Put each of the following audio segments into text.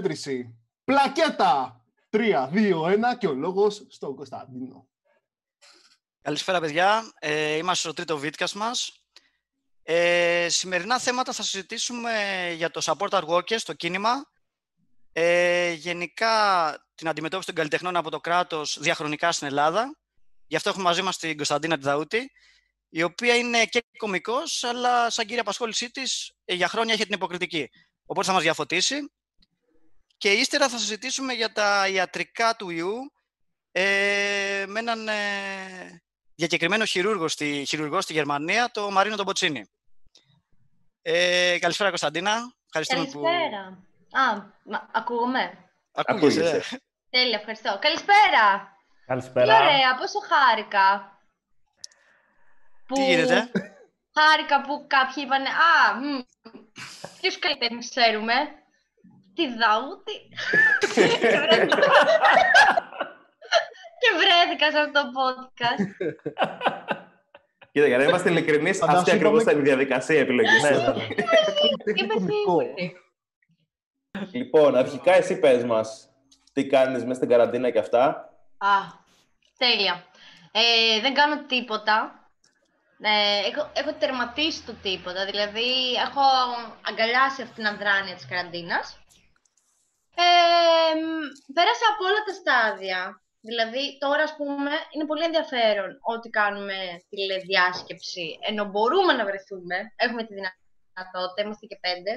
Αντίστροφη μέτρηση. Πλακέτα. 3, 2, 1 και ο λόγος στον Κωνσταντίνο. Καλησπέρα παιδιά. Ε, είμαστε στο τρίτο βίντεο μας. Ε, σημερινά θέματα θα συζητήσουμε για το support workers, το κίνημα. Ε, γενικά την αντιμετώπιση των καλλιτεχνών από το κράτος διαχρονικά στην Ελλάδα. Γι' αυτό έχουμε μαζί μας την Κωνσταντίνα Τιδαούτη, η οποία είναι και κομικός, αλλά σαν κύρια απασχόλησή της ε, για χρόνια έχει την υποκριτική. Οπότε θα μας διαφωτίσει. Και ύστερα θα συζητήσουμε για τα ιατρικά του ιού ε, με έναν ε, διακεκριμένο χειρούργο στη, χειρουργό στη Γερμανία, το Μαρίνο τον Ποτσίνη. Ε, καλησπέρα Κωνσταντίνα. Ευχαριστούμε καλησπέρα. Που... Α, μα, ακούγομαι. Ακούγεσαι. Ε. Τέλεια, ευχαριστώ. Καλησπέρα. Καλησπέρα. Τι ωραία, πόσο χάρηκα. Τι γίνεται; Χάρηκα που κάποιοι είπαν «Α, μ, ποιους καλλιτέχνες ξέρουμε» τη Δαούτη. και βρέθηκα σε αυτό το podcast. Κοίτα, για να είμαστε ειλικρινείς, αυτή ακριβώς ήταν η διαδικασία επιλογής. Ναι, ναι, ναι. Είμαι σίγουρη. Λοιπόν, αρχικά εσύ πες μας τι κάνεις μέσα στην καραντίνα και αυτά. Α, τέλεια. Ε, δεν κάνω τίποτα. Ε, έχω, έχω τερματίσει το τίποτα, δηλαδή έχω αγκαλιάσει αυτήν την αδράνεια της καραντίνας. Ε, πέρασα από όλα τα στάδια. Δηλαδή, τώρα, ας πούμε, είναι πολύ ενδιαφέρον ότι κάνουμε τηλεδιάσκεψη, ενώ μπορούμε να βρεθούμε, έχουμε τη δυνατότητα, είμαστε και πέντε,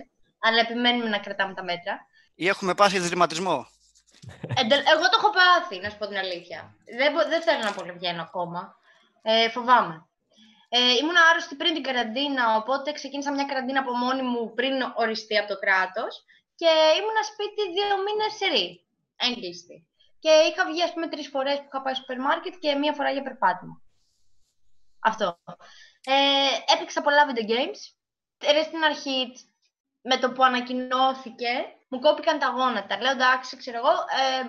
αλλά επιμένουμε να κρατάμε τα μέτρα. Ή έχουμε πάθει διδρυματισμό. εγώ το έχω πάθει, να σου πω την αλήθεια. Δεν, δεν θέλω να πολύ βγαίνω ακόμα. Ε, φοβάμαι. Ε, ήμουν άρρωστη πριν την καραντίνα, οπότε ξεκίνησα μια καραντίνα από μόνη μου πριν οριστεί από το κράτος και ήμουν σπίτι δύο μήνες σε ρί, έγκλειστη. Και είχα βγει, ας πούμε, τρεις φορές που είχα πάει στο σούπερ μάρκετ και μία φορά για περπάτημα. Αυτό. Ε, έπαιξα πολλά video games. Ε, στην αρχή, με το που ανακοινώθηκε, μου κόπηκαν τα γόνατα. Λέω, εντάξει, ξέρω εγώ, ε,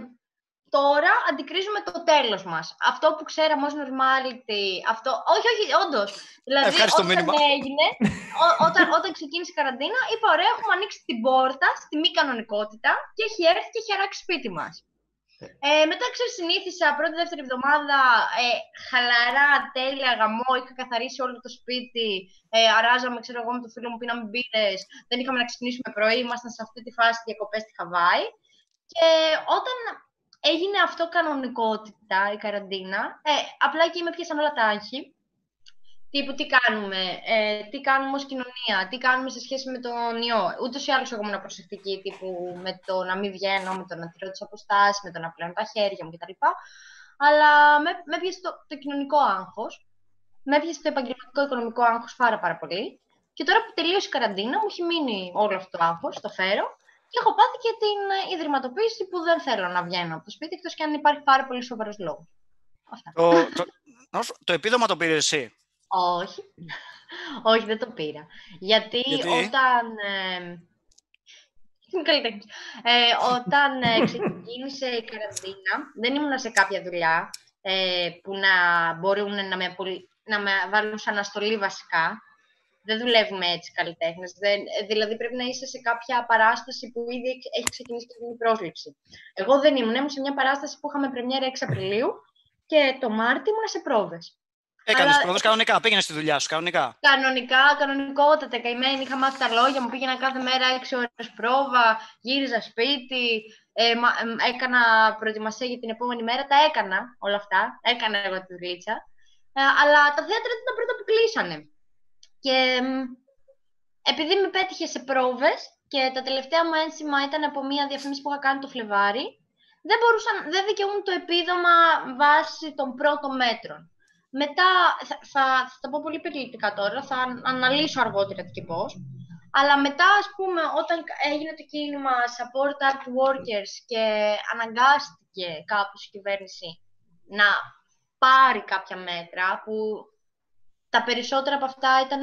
τώρα αντικρίζουμε το τέλος μας. Αυτό που ξέραμε ως normality, αυτό... Όχι, όχι, όντως. Δηλαδή, Ευχαριστώ όταν μήνυμα. έγινε, ό, όταν, όταν ξεκίνησε η καραντίνα, είπα, ωραία, έχουμε ανοίξει την πόρτα στη μη κανονικότητα και έχει έρθει και έχει αράξει σπίτι μας. Ε, μετά ξέρεις, συνήθισα πρώτη-δεύτερη εβδομάδα ε, χαλαρά, τέλεια, γαμό, είχα καθαρίσει όλο το σπίτι, ε, αράζαμε, ξέρω εγώ, με το φίλο μου, πίναμε μπύρες, δεν είχαμε να ξυπνήσουμε πρωί, ήμασταν σε αυτή τη φάση διακοπές στη Χαβάη. Και όταν έγινε αυτό κανονικότητα, η καραντίνα. Ε, απλά εκεί με πιάσαν όλα τα άγχη. Τύπου τι κάνουμε, ε, τι κάνουμε ως κοινωνία, τι κάνουμε σε σχέση με τον ιό. Ούτως ή άλλως εγώ ήμουν προσεκτική, τύπου με το να μην βγαίνω, με το να τηρώ τις αποστάσεις, με το να πλένω τα χέρια μου κτλ. Αλλά με, με πιέσε το, το κοινωνικό άγχος, με πιέσε το επαγγελματικό οικονομικό άγχος πάρα πάρα πολύ. Και τώρα που τελείωσε η καραντίνα, μου έχει μείνει όλο αυτό το άγχος, το φέρω. Και έχω πάθει και την ε, ιδρυματοποίηση που δεν θέλω να βγαίνω από το σπίτι, εκτός και αν υπάρχει πάρα πολύ σοβαρός λόγος. Το, το, το επίδομα το πήρες εσύ; Όχι. Όχι, δεν το πήρα. Γιατί, Γιατί; όταν. Ε, είμαι καλλιτέχνης. Ε, όταν ε, ξεκίνησε η καραντίνα, δεν ήμουν σε κάποια δουλειά ε, που να μπορούν να με, απολυ- να με βάλουν σε αναστολή βασικά. Δεν δουλεύουμε έτσι καλλιτέχνες. Δηλαδή πρέπει να είσαι σε κάποια παράσταση που ήδη έχ- έχει ξεκινήσει και γίνει πρόσληψη. Εγώ δεν ήμουν. Ήμουν σε μια παράσταση που είχαμε πρεμιέρα 6 Απριλίου και το Μάρτι ήμουν σε πρόβες. Έκανες Αλλά- πρόοδο κανονικά, πήγαινες στη δουλειά σου κανονικά. Κανονικά, κανονικότατα, καημένη. Είχα μάθει τα λόγια μου, πήγαινα κάθε μέρα 6 ώρες πρόβα, γύριζα σπίτι, ε, μα- εμ, έκανα προετοιμασία για την επόμενη μέρα. Τα έκανα όλα αυτά. Έκανα εγώ τη δουλίτσα. Ε, αλλά τα θέατρα ήταν τα πρώτα που κλείσανε. Και εμ, επειδή με πέτυχε σε πρόβες και τα τελευταία μου ένσημα ήταν από μια διαφήμιση που είχα κάνει το Φλεβάρι, δεν, μπορούσαν, δεν δικαιούν το επίδομα βάσει των πρώτων μέτρων. Μετά, θα, θα, θα τα πω πολύ περιληπτικά τώρα, θα αναλύσω αργότερα τι και πώς. Αλλά μετά, ας πούμε, όταν έγινε το κίνημα Support Art Workers και αναγκάστηκε κάπως η κυβέρνηση να πάρει κάποια μέτρα, που τα περισσότερα από αυτά ήταν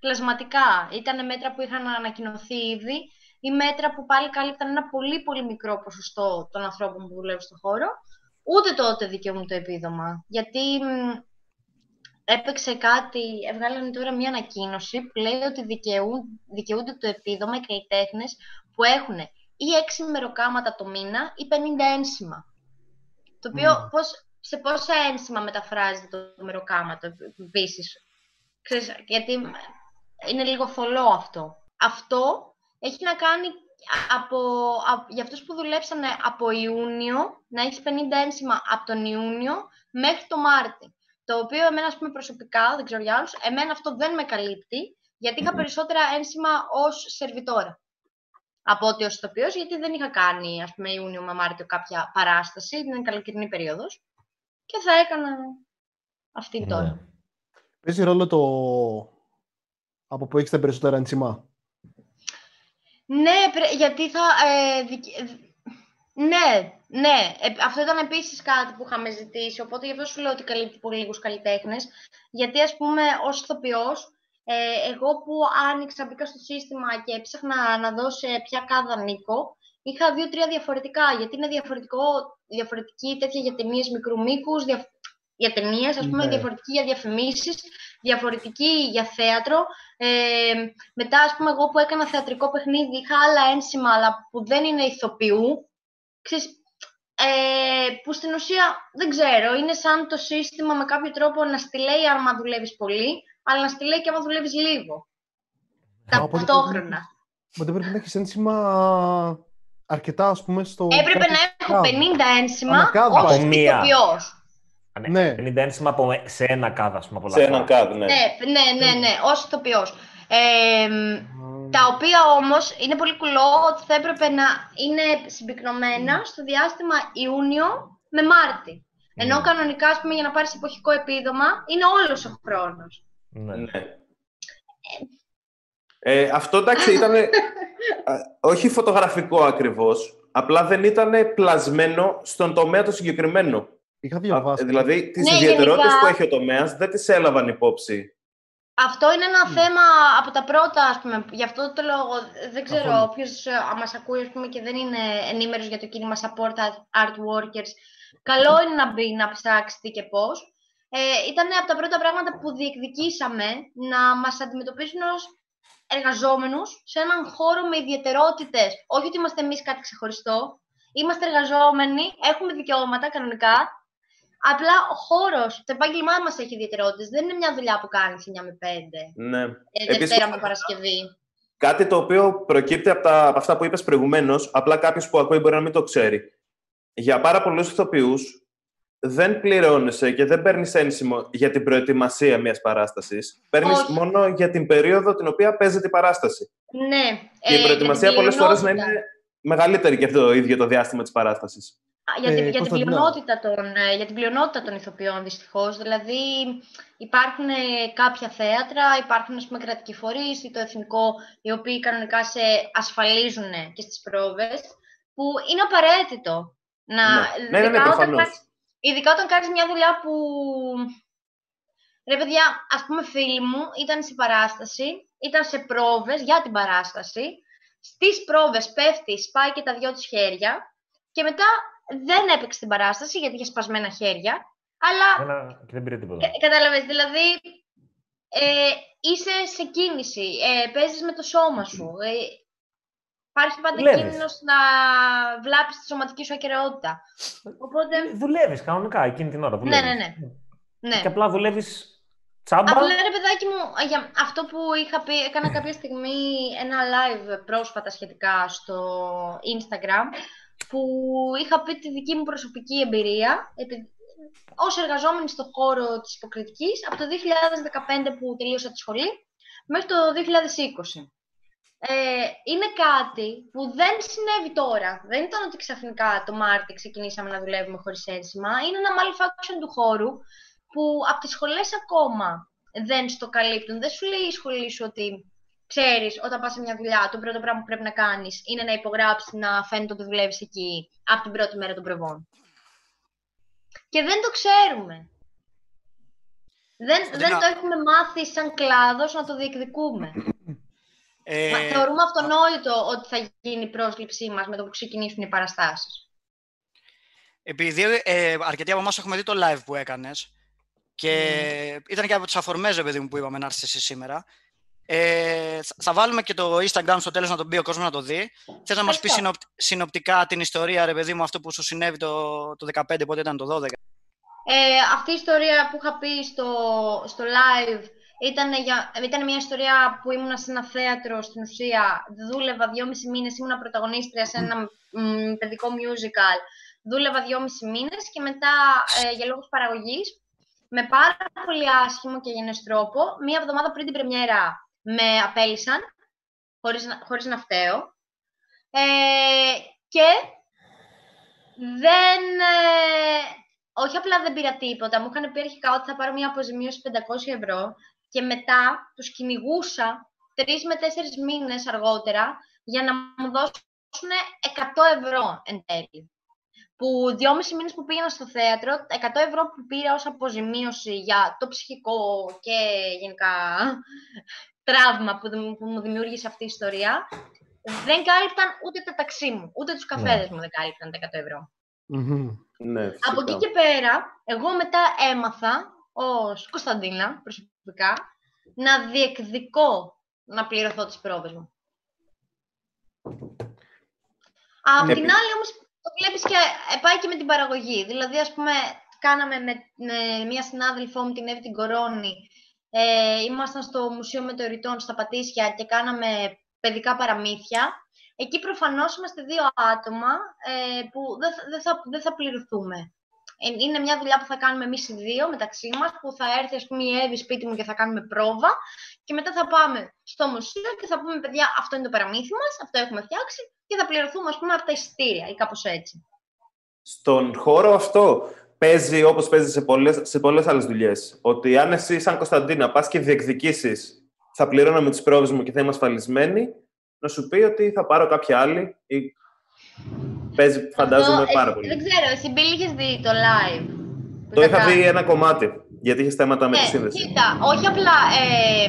πλασματικά. Ήταν μέτρα που είχαν ανακοινωθεί ήδη ή μέτρα που πάλι κάλυπταν ένα πολύ πολύ μικρό ποσοστό των ανθρώπων που δουλεύουν στον χώρο. Ούτε τότε δικαιούν το επίδομα. Γιατί μ, έπαιξε κάτι, έβγαλαν τώρα μια ανακοίνωση που λέει ότι δικαιούν, δικαιούνται το επίδομα οι καλλιτέχνε που έχουν ή 6 μεροκάματα το μήνα ή 50 ένσημα. Το οποίο Μμμ. πώς, σε πόσα ένσημα μεταφράζεται το μεροκάματο επίσης; γιατί είναι λίγο θολό αυτό. Αυτό έχει να κάνει από, α- για αυτούς που δουλέψανε από Ιούνιο, να έχεις 50 ένσημα από τον Ιούνιο μέχρι το Μάρτι. Το οποίο εμένα, ας πούμε, προσωπικά, δεν ξέρω για άλλους, εμένα αυτό δεν με καλύπτει, γιατί είχα περισσότερα ένσημα ως σερβιτόρα. Από ότι ως ηθοποιός, γιατί δεν είχα κάνει, ας πούμε, Ιούνιο με Μάρτιο κάποια παράσταση, ήταν καλοκαιρινή περίοδος, και θα έκανα αυτή τώρα. Ναι. Παίζει ρόλο το από που έχεις τα περισσότερα ενσημά. Ναι, πρέ- γιατί θα... ε, δικ- ε, ναι, ναι. Ε, αυτό ήταν επίσης κάτι που είχαμε ζητήσει, οπότε γι' αυτό σου λέω ότι καλύπτει πολύ λίγους καλλιτέχνες. Γιατί, ας πούμε, ως ηθοποιός, ε, εγώ που άνοιξα, μπήκα στο σύστημα και έψαχνα να δω σε ποια κάδα νίκω, είχα δύο-τρία διαφορετικά, γιατί είναι διαφορετικό, διαφορετική τέτοια για ταινίε μικρού μήκους, δια, για ταινίε, ας πούμε, Ναι. διαφορετική για διαφημίσεις, διαφορετική για θέατρο. Ε, μετά, ας πούμε, εγώ που έκανα θεατρικό παιχνίδι, είχα άλλα ένσημα, αλλά που δεν είναι ηθοποιού. Ξέρεις, ε, που στην ουσία, δεν ξέρω, είναι σαν το σύστημα με κάποιο τρόπο να στη λέει άμα δουλεύεις πολύ, αλλά να στη λέει και άμα δουλεύεις λίγο. οπότε Ταυτόχρονα. Οπότε πρέπει να έχεις ένσημα αρκετά, ας πούμε, στο... Έπρεπε κάθε να έχω κάδο. 50 ένσημα Ανακάδα. ως Από μία. ηθοποιός. Α, Ναι. 50 ένσημα από, σε ένα κάδο, ας πούμε, από Σε έναν κάδ, ναι. Ναι, ναι, ναι, ναι, ως ηθοποιός. Ε, τα οποία όμως είναι πολύ κουλό ότι θα έπρεπε να είναι συμπυκνωμένα στο διάστημα Ιούνιο με Μάρτι. Ενώ Ναι. κανονικά, ας πούμε, για να πάρεις εποχικό επίδομα, είναι όλος ο χρόνος. Ναι. Ναι. Ε, αυτό εντάξει ήταν. όχι φωτογραφικό ακριβώς. Απλά δεν ήταν πλασμένο στον τομέα το συγκεκριμένο. Είχα Α, διαβάσει. δηλαδή, τις Ναι, ιδιαιτερότητες γενικά- που έχει ο τομέας δεν τις έλαβαν υπόψη. Αυτό είναι ένα θέμα από τα πρώτα, ας πούμε. Γι' αυτό το λόγο δεν ξέρω Καθόλου. όποιος ε, μας ακούει, ας πούμε, και δεν είναι ενήμερος για το κίνημα Support Art Workers. Καλό είναι να μπει να ψάξει τι και πώς. Ε, ήταν από τα πρώτα πράγματα που διεκδικήσαμε να μας αντιμετωπίσουν ως εργαζόμενους σε έναν χώρο με ιδιαιτερότητες. Όχι ότι είμαστε εμείς κάτι ξεχωριστό. Είμαστε εργαζόμενοι, έχουμε δικαιώματα κανονικά. Απλά ο χώρος, το επάγγελμά μας έχει ιδιαιτερότητες. Δεν είναι μια δουλειά που κάνεις 9 με 5. Ναι. Ε, Επίσης, Δευτέρα με Παρασκευή. Κάτι το οποίο προκύπτει από, τα, από αυτά που είπες προηγουμένως, απλά κάποιος που ακούει μπορεί να μην το ξέρει. Για πάρα πολλούς ηθοποιούς δεν πληρώνεσαι και δεν παίρνεις ένσημο για την προετοιμασία μιας παράστασης. Παίρνεις Όχι. μόνο για την περίοδο την οποία παίζεται η παράσταση. Ναι. Και η ε, προετοιμασία για την πολλές φορές να πλειονότητα. είναι μεγαλύτερη και αυτό το ίδιο το διάστημα της παράστασης. Α, Για, την, Ε, για, την Κωνσταντίνα. πλειονότητα των, ε, για την πλειονότητα των ηθοποιών, δυστυχώς. Δηλαδή, υπάρχουν ε, κάποια θέατρα, υπάρχουν ας πούμε, κρατικοί φορείς ή το εθνικό, οι οποίοι κανονικά σε ασφαλίζουν και στις πρόβες, που είναι απαραίτητο. Να, Ναι. Ναι, ναι, ναι, ειδικά όταν προφανώς. κάνεις- Ειδικά όταν κάνεις μια δουλειά που... Ρε παιδιά, ας πούμε φίλοι μου ήταν σε παράσταση, ήταν σε πρόβες για την παράσταση. Στις πρόβες πέφτεις, σπάει και τα δυο της χέρια και μετά δεν έπαιξε την παράσταση γιατί είχε σπασμένα χέρια. Αλλά Ένα... Και δεν πήρε τίποτα. κα- κατάλαβες, δηλαδή ε, είσαι σε κίνηση, ε, παίζεις με το σώμα σου. Ε, υπάρχει πάντα Δουλεύεις. κίνδυνος να βλάπεις τη σωματική σου ακαιρεότητα. Οπότε, Δουλεύεις κανονικά εκείνη την ώρα. ναι, Δουλεύεις. ναι, ναι. ναι. Και απλά δουλεύεις τσάμπα. Απλά ρε παιδάκι μου, για αυτό που είχα πει, έκανα κάποια στιγμή ένα live πρόσφατα σχετικά στο Instagram, που είχα πει τη δική μου προσωπική εμπειρία, επει- ως εργαζόμενη στον χώρο της υποκριτικής, από το 2015 που τελείωσα τη σχολή, μέχρι το 2020. Ε, είναι κάτι που δεν συνέβη τώρα. Δεν ήταν ότι ξαφνικά το Μάρτι ξεκινήσαμε να δουλεύουμε χωρίς ένσημα. Είναι ένα malfunction του χώρου που από τις σχολές ακόμα δεν στο καλύπτουν. Δεν σου λέει η σχολή σου ότι ξέρεις, όταν πας σε μια δουλειά, το πρώτο πράγμα που πρέπει να κάνεις είναι να υπογράψεις να φαίνεται ότι δουλεύεις εκεί από την πρώτη μέρα των προβών. Και δεν το ξέρουμε. Δεν, δεν Κωνσταντίνα. το έχουμε μάθει σαν κλάδος να το διεκδικούμε. Ε, Μα θεωρούμε αυτονόητο ότι θα γίνει η πρόσληψή μας με το που ξεκινήσουν οι παραστάσεις. επειδή ε, αρκετοί από εμάς έχουμε δει το live που έκανες και Ναι. ήταν και από τις αφορμές, ρε παιδί μου, που είπαμε να έρθεις εσύ σήμερα. Ε, θα- θα βάλουμε και το Instagram στο τέλος να τον μπει ο κόσμος να το δει. Θες να μας πεις Ευχαριστώ. συνοπ- συνοπτικά την ιστορία, ρε παιδί μου, αυτό που σου συνέβη το, το 15, πότε ήταν το 12. Ε, αυτή η ιστορία που είχα πει στο, στο live ήταν, για, ήταν μια ιστορία που ήμουνα σε ένα θέατρο στην ουσία. Δούλευα δυόμισι μήνες, ήμουνα πρωταγωνίστρια σε ένα μ, παιδικό musical. Δούλευα δυόμισι μήνες και μετά ε, για λόγους παραγωγής με πάρα πολύ άσχημο και γενές τρόπο, μία εβδομάδα πριν την πρεμιέρα με απέλησαν, χωρίς, να- χωρίς να φταίω. Ε, και δεν... ε, όχι απλά δεν πήρα τίποτα, μου είχαν πει αρχικά ότι θα πάρω μια αποζημίωση 500 ευρώ και μετά τους κυνηγούσα τρεις με τέσσερις μήνες αργότερα για να μου δώσουν 100 ευρώ εν τέλει. Που δυόμισι μήνες που πήγαινα στο θέατρο, τα 100 ευρώ που πήρα ως αποζημίωση για το ψυχικό και γενικά τραύμα που, δημ- που μου δημιούργησε αυτή η ιστορία, δεν κάλυπταν ούτε τα ταξί μου, ούτε τους καφέδες μου δεν κάλυπταν τα 100 ευρώ. Μμμ. Ναι, φυσικά. Από εκεί και πέρα, εγώ μετά έμαθα ως Κωνσταντίνα προσωπικά να διεκδικώ να πληρωθώ τις πρόβες μου. Απ' την Επί- άλλη όμως το βλέπεις και ε, πάει και με την παραγωγή. Δηλαδή ας πούμε κάναμε με, με μία συνάδελφό μου την Εύη την Κορώνη ε, ήμασταν στο Μουσείο Μετεωρητών στα Πατήσια και κάναμε παιδικά παραμύθια. Εκεί προφανώς είμαστε δύο άτομα ε, που δεν θα, δεν, θα, δεν θα πληρωθούμε. Ε, Είναι μια δουλειά που θα κάνουμε εμείς οι δύο μεταξύ μας, που θα έρθει ας πούμε η Εύη σπίτι μου και θα κάνουμε πρόβα και μετά θα πάμε στο μουσείο και θα πούμε παιδιά αυτό είναι το παραμύθι μας, αυτό έχουμε φτιάξει και θα πληρωθούμε ας πούμε από τα εισιτήρια ή κάπως έτσι. Στον χώρο αυτό παίζει όπως παίζει σε πολλές, σε πολλές άλλες δουλειές. Ότι αν εσύ σαν Κωνσταντίνα πας και διεκδικήσεις θα πληρώνω με τις πρόβες μου και θα είμαι ασφαλισμένη, να σου πει ότι θα πάρω κάποια άλλη ή παίζει φαντάζομαι Αυτό, πάρα εσύ- πολύ. Δεν ξέρω, εσύ Μπίλ είχες δει το live. που Το είχα κάνει. δει ένα κομμάτι, γιατί είχες θέματα με τη Ναι, σύνδεση. κοίτα, όχι απλά. Ε,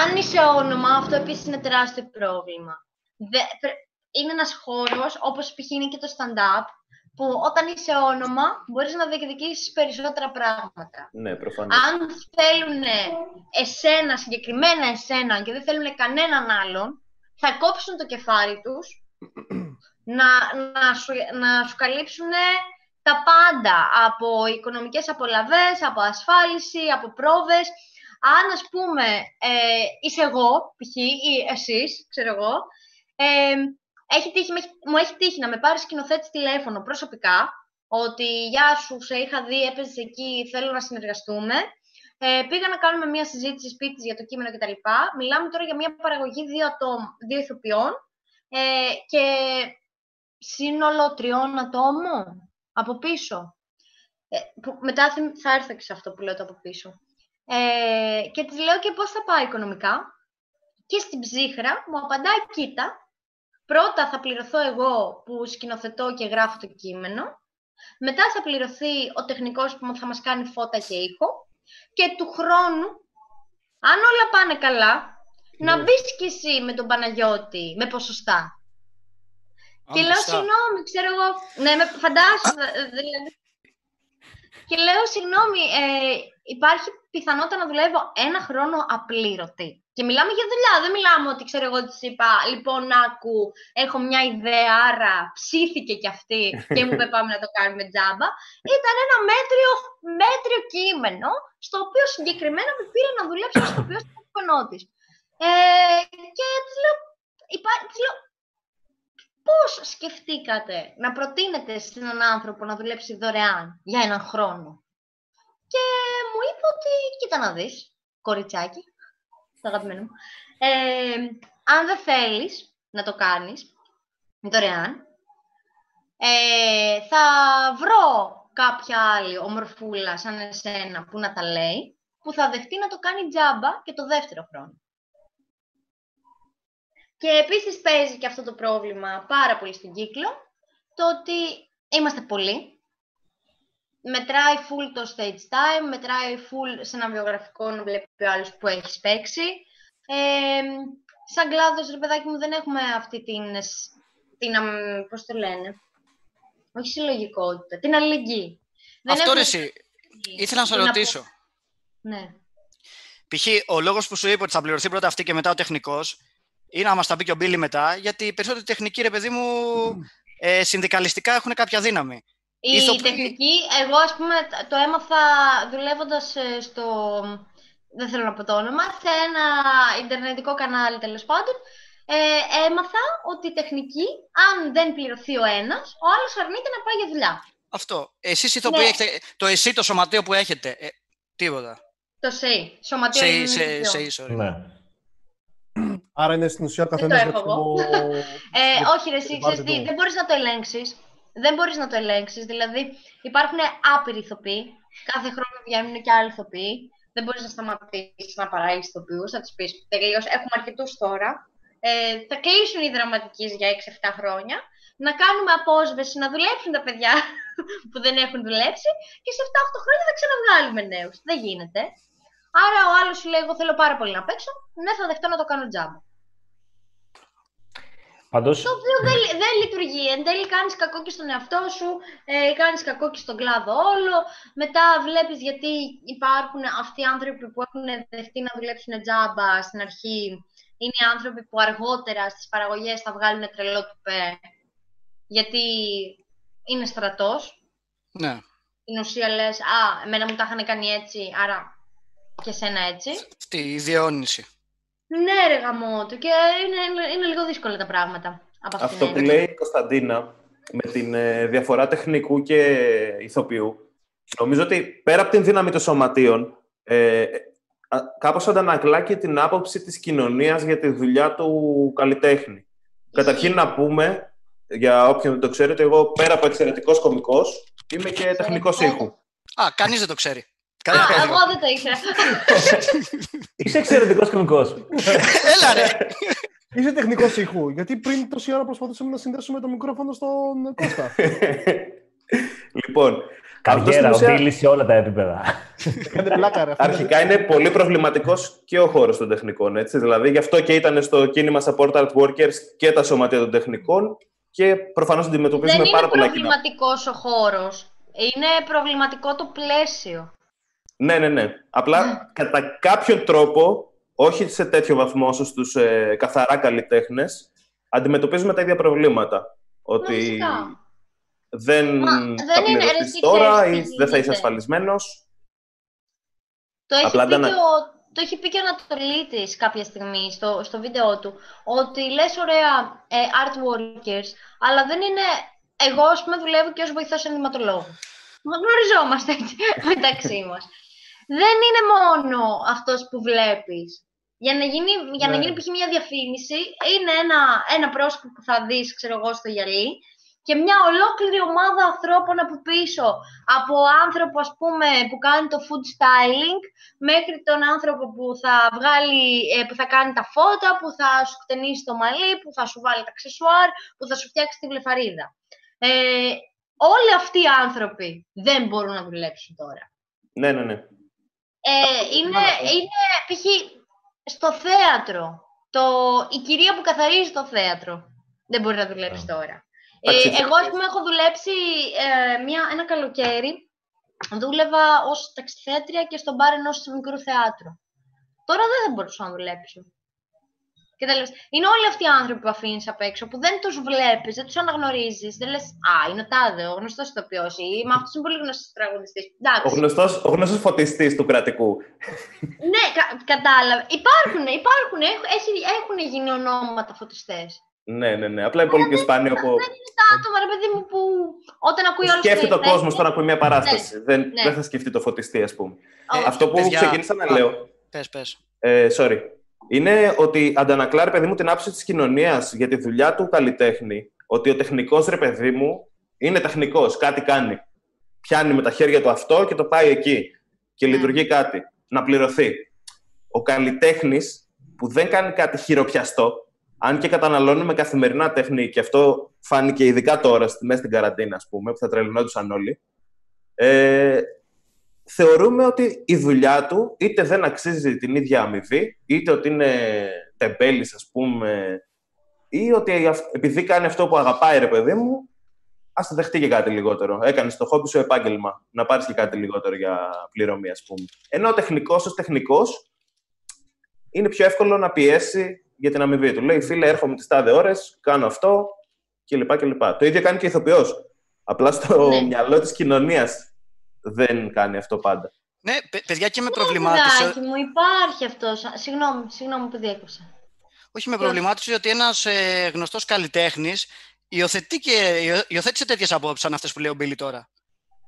αν είσαι όνομα, αυτό επίσης είναι τεράστιο πρόβλημα. Δε, πρέ- είναι ένας χώρος, όπως π.χ. είναι και το stand-up, που όταν είσαι όνομα, μπορείς να διεκδικήσεις περισσότερα πράγματα. Ναι, προφανώς. Αν θέλουν εσένα, συγκεκριμένα εσένα, και δεν θέλουν κανέναν άλλον, θα κόψουν το κεφάλι τους να, να, σου, να σου καλύψουν τα πάντα από οικονομικές απολαβές, από ασφάλιση, από πρόβες. Αν, ας πούμε, ε, είσαι εγώ, π.χ. ή εσείς, ξέρω εγώ, ε, έχει τύχει, με έχει- μου έχει τύχει να με πάρει σκηνοθέτη τηλέφωνο προσωπικά, ότι «Γεια σου, σε είχα δει, έπαιζες εκεί, θέλω να συνεργαστούμε». Ε, πήγα να κάνουμε μια συζήτηση σπίτι της για το κείμενο κτλ. Μιλάμε τώρα για μια παραγωγή δύο, ατόμ, δύο ηθοποιών ε, και σύνολο τριών ατόμων από πίσω. Ε, που μετά θα- θα έρθω και σε αυτό που λέω το από πίσω. Ε, και της λέω και πώς θα πάει οικονομικά. Και στην ψύχρα μου απαντάει, κοίτα, πρώτα θα πληρωθώ εγώ που σκηνοθετώ και γράφω το κείμενο, μετά θα πληρωθεί ο τεχνικός που θα μας κάνει φώτα και ήχο και του χρόνου, αν όλα πάνε καλά, να Ναι. μπεις κι εσύ με τον Παναγιώτη με ποσοστά. Και λέω, Άμεσα. συγγνώμη, ξέρω εγώ. Ναι, με φαντάζομαι. δε- δηλαδή. Και λέω, συγγνώμη, ε, υπάρχει πιθανότητα να δουλεύω ένα χρόνο απλήρωτη. Και μιλάμε για δουλειά. Δεν μιλάμε ότι ξέρω εγώ της είπα, λοιπόν, άκου, έχω μια ιδέα, άρα ψήθηκε κι αυτή και μου είπε πάμε να το κάνουμε τζάμπα. Ήταν ένα μέτριο, μέτριο κείμενο, στο οποίο συγκεκριμένα με πήρε να δουλέψω στο οποίο στο τηλέφωνό της. Ε, και της λέω, υπά- της λέω, πώς σκεφτήκατε να προτείνετε σε έναν άνθρωπο να δουλέψει δωρεάν για έναν χρόνο; Και μου είπε ότι, κοίτα να δεις, κοριτσάκι, το αγαπημένο μου, ε, αν δεν θέλεις να το κάνεις δωρεάν, ε, θα βρω κάποια άλλη ομορφούλα σαν εσένα που να τα λέει, που θα δεχτεί να το κάνει τζάμπα και το δεύτερο χρόνο. Και επίσης παίζει και αυτό το πρόβλημα πάρα πολύ στην κύκλο, το ότι είμαστε πολλοί. Μετράει full το stage time, μετράει full σε ένα βιογραφικό να βλέπει ο άλλος που έχει παίξει. Ε, σαν κλάδος, ρε παιδάκι μου, δεν έχουμε αυτή την, σ- την αμ, πώς το λένε, όχι συλλογικότητα, την αλληλεγγύη. Δεν Αυτό ρε έχουμε εσύ, την- ήθελα να σε την απο- ρωτήσω. Ναι. Π.χ. ο λόγος που σου είπε ότι θα πληρωθεί πρώτα αυτή και μετά ο τεχνικός, είναι να μας τα πει και ο Μπίλι μετά, γιατί οι περισσότεροι τεχνικοί, ρε παιδί μου, ε, συνδικαλιστικά έχουν κάποια δύναμη. Η Ηθοποιοί- τεχνική, εγώ ας πούμε το έμαθα δουλεύοντας ε, στο, δεν θέλω να πω το όνομα, σε ένα ιντερνετικό κανάλι τέλος πάντων, ε, έμαθα ότι η τεχνική, αν δεν πληρωθεί ο ένας, ο άλλος αρνείται να πάει για δουλειά. Αυτό. Εσείς ηθοποιοί Ναι. έχετε, το εσύ το σωματείο που έχετε, ε, τίποτα. Το ΣΕΙ, Σωματείο Σε, Ειρηνικού σε, Δικαίου. σε ίσο. Ναι. Άρα είναι στην ουσία ο το καθένας έχω εγώ. Ε, όχι, ρε, εσύ, Πάρτε ξέρεις τι, το. δεν μπορείς να το ελέγξεις. Δεν μπορείς να το ελέγξεις. Δηλαδή, υπάρχουν άπειροι ηθοποιοί. Κάθε χρόνο βγαίνουν και άλλοι ηθοποιοί. Δεν μπορείς να σταματήσεις να παράγεις ηθοποιούς. Θα τους πεις τελείως. Έχουμε αρκετούς τώρα. Ε, θα κλείσουν οι δραματικοί για 6-7 χρόνια. Να κάνουμε απόσβεση, να δουλέψουν τα παιδιά που δεν έχουν δουλέψει και σε 7-8 χρόνια θα ξαναβγάλουμε νέους. Δεν γίνεται. Άρα ο άλλος σου λέει: Εγώ θέλω πάρα πολύ να παίξω. Ναι, θα δεχτώ να το κάνω τζάμπα. Πάντως, Το οποίο δεν, λει- δεν λειτουργεί. Εν τέλει κάνεις κακό και στον εαυτό σου, ε, κάνεις κακό και στον κλάδο όλο. Μετά βλέπεις γιατί υπάρχουν αυτοί οι άνθρωποι που έχουν δεχτεί να δουλέψουν τζάμπα στην αρχή. Είναι οι άνθρωποι που αργότερα στις παραγωγές θα βγάλουν τρελό τουπέ. Γιατί είναι στρατός. Ναι. Στην ουσία λες, α, εμένα μου τα είχαν κάνει έτσι, άρα και σένα έτσι. Αυτή η διαιώνιση. Ναι ρε γαμότο και είναι, είναι, είναι λίγο δύσκολα τα πράγματα. Από αυτή Αυτό την που έννοια. λέει η Κωνσταντίνα με την ε, διαφορά τεχνικού και ηθοποιού, νομίζω ότι πέρα από την δύναμη των σωματείων, ε, α- κάπως αντανακλά και την άποψη της κοινωνίας για τη δουλειά του καλλιτέχνη. Καταρχήν να πούμε, για όποιον δεν το ξέρει, ότι εγώ πέρα από εξαιρετικός κωμικός, είμαι και τεχνικός ήχου. Α, κανείς δεν το ξέρει. Α, Κανείς δεν εγώ το δεν το ήξερα. είσαι εξαιρετικός κωμικός. Έλα ρε. Είσαι τεχνικός ήχου. Γιατί πριν τόση ώρα προσπαθούσαμε να συνδέσουμε το μικρόφωνο στον Κώστα. λοιπόν, αυτός στην Καριέρα, ο ουσία- Μπίλης σε όλα τα επίπεδα. Κάντε πλάκα, ρε. αυτό είναι- Αρχικά είναι πολύ προβληματικός και ο χώρος των τεχνικών. Έτσι. Δηλαδή, γι' αυτό και ήταν στο κίνημα Support Art Workers και τα σωματεία των τεχνικών και προφανώς Δεν αντιμετωπίζουμε είναι πάρα πολλά κοινά. προβληματικός ο χώρος. Είναι προβληματικό το πλαίσιο. Ναι, ναι, ναι. Απλά κατά κάποιον τρόπο, όχι σε τέτοιο βαθμό όσο στους ε, καθαρά καλλιτέχνες, αντιμετωπίζουμε τα ίδια προβλήματα. Ότι Φυσικά. δεν Μα, θα δεν είναι, ρε, πληρωθείς εσύ τώρα ξέρεις ή τι δεν θα είσαι γίνεται. ασφαλισμένος. Το έχει, Απλά πει αντανα- και ο, το έχει πει και ο Ανατολίτης κάποια στιγμή στο, στο βίντεο του, ότι λες ωραία ε, art workers, αλλά δεν είναι... Εγώ, ας πούμε, δουλεύω και ως βοηθός ενδυματολόγου. Μα γνωριζόμαστε έτσι μεταξύ μας. Δεν είναι μόνο αυτός που βλέπεις. Για να γίνει, για να Ναι. γίνει π.χ. μια διαφήμιση, είναι ένα, ένα πρόσωπο που θα δεις, ξέρω εγώ, στο γυαλί και μια ολόκληρη ομάδα ανθρώπων από πίσω. Από άνθρωπο, ας πούμε, που κάνει το food styling, μέχρι τον άνθρωπο που θα, βγάλει, ε, που θα κάνει τα φώτα, που θα σου κτενίσει το μαλλί, που θα σου βάλει τα αξεσουάρ, που θα σου φτιάξει τη βλεφαρίδα. Ε, όλοι αυτοί οι άνθρωποι δεν μπορούν να δουλέψουν τώρα. Ναι, ναι, ναι. Ε, είναι, είναι π.χ. στο θέατρο. Το, η κυρία που καθαρίζει το θέατρο δεν μπορεί να δουλέψει τώρα. Ε, Εντάξει, εγώ, ας πούμε, έχω δουλέψει ε, μια, ένα καλοκαίρι. Δούλευα ως ταξιθέτρια και στον μπαρ ενός μικρού θεάτρου. Τώρα δεν θα μπορούσα να δουλέψω. Και τέλος, είναι όλοι αυτοί οι άνθρωποι που αφήνεις απ' έξω, που δεν τους βλέπεις, δεν τους αναγνωρίζεις. Δεν λες, Α, είναι ο τάδε, ο γνωστός ηθοποιό, ή μα αυτός είναι πολύ γνωστός τραγουδιστής. Ο Εντάξει. γνωστός, ο γνωστός φωτιστής του κρατικού. Ναι, κα, κατάλαβα. Υπάρχουν, υπάρχουν, έχουν, έχει- έχουν γίνει ονόματα φωτιστές. Ναι, ναι, ναι. Απλά είναι πολύ πιο σπάνιο από... Δεν είναι τα άτομα, ρε παιδί μου, που όταν ακούει όλο Σκέφτεται ο κόσμος τώρα να ακούει μια παράσταση. δεν, ναι. δεν θα σκεφτεί το φωτιστή, ας πούμε. Ε, Αυτό που παιδιά, ξεκίνησα να α, λέω. Πες, πες. Ε, sorry. Είναι ότι αντανακλά, ρε παιδί μου, την άποψη της κοινωνίας για τη δουλειά του καλλιτέχνη. Ότι ο τεχνικός, ρε παιδί μου, είναι τεχνικός. Κάτι κάνει. Πιάνει με τα χέρια του αυτό και το πάει εκεί. Και Ναι. λειτουργεί κάτι. Να πληρωθεί. Ο καλλιτέχνης που δεν κάνει κάτι χειροπιαστό, αν και καταναλώνουμε καθημερινά τέχνη, και αυτό φάνηκε ειδικά τώρα, στη- μέσα στην καραντίνα, ας πούμε, που θα τρελνόντουσαν όλοι, ε, θεωρούμε ότι η δουλειά του είτε δεν αξίζει την ίδια αμοιβή, είτε ότι είναι τεμπέλης, ας πούμε, ή ότι αυ- επειδή κάνει αυτό που αγαπάει, ρε παιδί μου, ας το δεχτεί και κάτι λιγότερο. Έκανες το χόμπι σου επάγγελμα, να πάρεις και κάτι λιγότερο για πληρωμή, ας πούμε. Ενώ ο τεχνικός ως τεχνικός είναι πιο εύκολο να πιέσει για την αμοιβή του. Λέει, φίλε, έρχομαι τις τάδε ώρες, κάνω αυτό κλπ. κλπ. Το ίδιο κάνει και η ηθοποιός. Απλά στο Ναι. μυαλό της κοινωνίας δεν κάνει αυτό πάντα. Ναι, παι- παιδιά και με προβλημάτισε. Παιδάκι μου, υπάρχει αυτός. Συγγνώμη, συγγνώμη που διέκοψα. Όχι, με προβλημάτισε ότι ένας ε, γνωστός καλλιτέχνης υιοθετεί και, υιο- υιοθέτησε τέτοιες απόψεις σαν αυτές που λέει ο Μπίλι τώρα.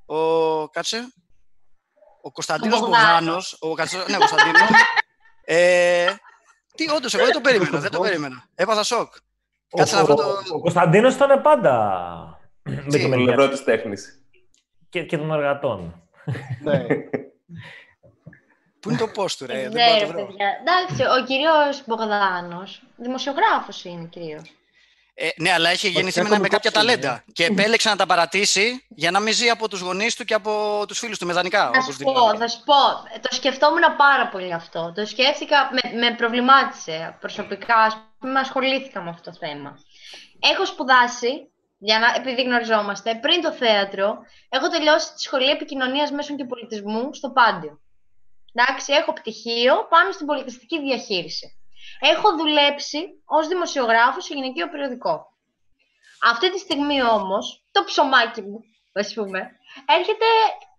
Ο. Κάτσε. Ο Κωνσταντίνος Ο Μπογδάνος. Μπογδάνος. Ο Κατσο- ναι, Κωνσταντίνος. ε, τι, όντως, εγώ δεν το περίμενα. Δεν το περίμενα. Έπαθα σοκ. Κάτσε να βρω το. Ο, ο Κωνσταντίνος ήταν πάντα με Τι, τη Το μεριά πλευρό τη τέχνης. Και, και των εργατών. Ναι. Πού είναι το πώς του, ρε; Δεν δεν μπορώ να το ξέρω, βρω. παιδιά. Εντάξει, ο κύριος Μπογδάνος, δημοσιογράφος είναι κυρίω. Ε, ναι, αλλά έχει γεννηθεί με, έχω με κάποια κόψει, ταλέντα. Και επέλεξε να τα παρατήσει για να μην ζει από τους γονείς του και από τους φίλους του με δανεικά. Θα όπως σου πω, δηλώνει. θα σου πω. Το σκεφτόμουν πάρα πολύ αυτό. Το σκέφτηκα, με, με προβλημάτισε προσωπικά. Ας πούμε, ασχολήθηκα με αυτό το θέμα. Έχω σπουδάσει, για να, επειδή γνωριζόμαστε, πριν το θέατρο, έχω τελειώσει τη Σχολή Επικοινωνίας Μέσων και Πολιτισμού στο Πάντιο. Εντάξει, έχω πτυχίο πάνω στην πολιτιστική διαχείριση. Έχω δουλέψει ως δημοσιογράφος σε γυναικείο περιοδικό. Αυτή τη στιγμή όμως, το ψωμάκι μου, ας πούμε, έρχεται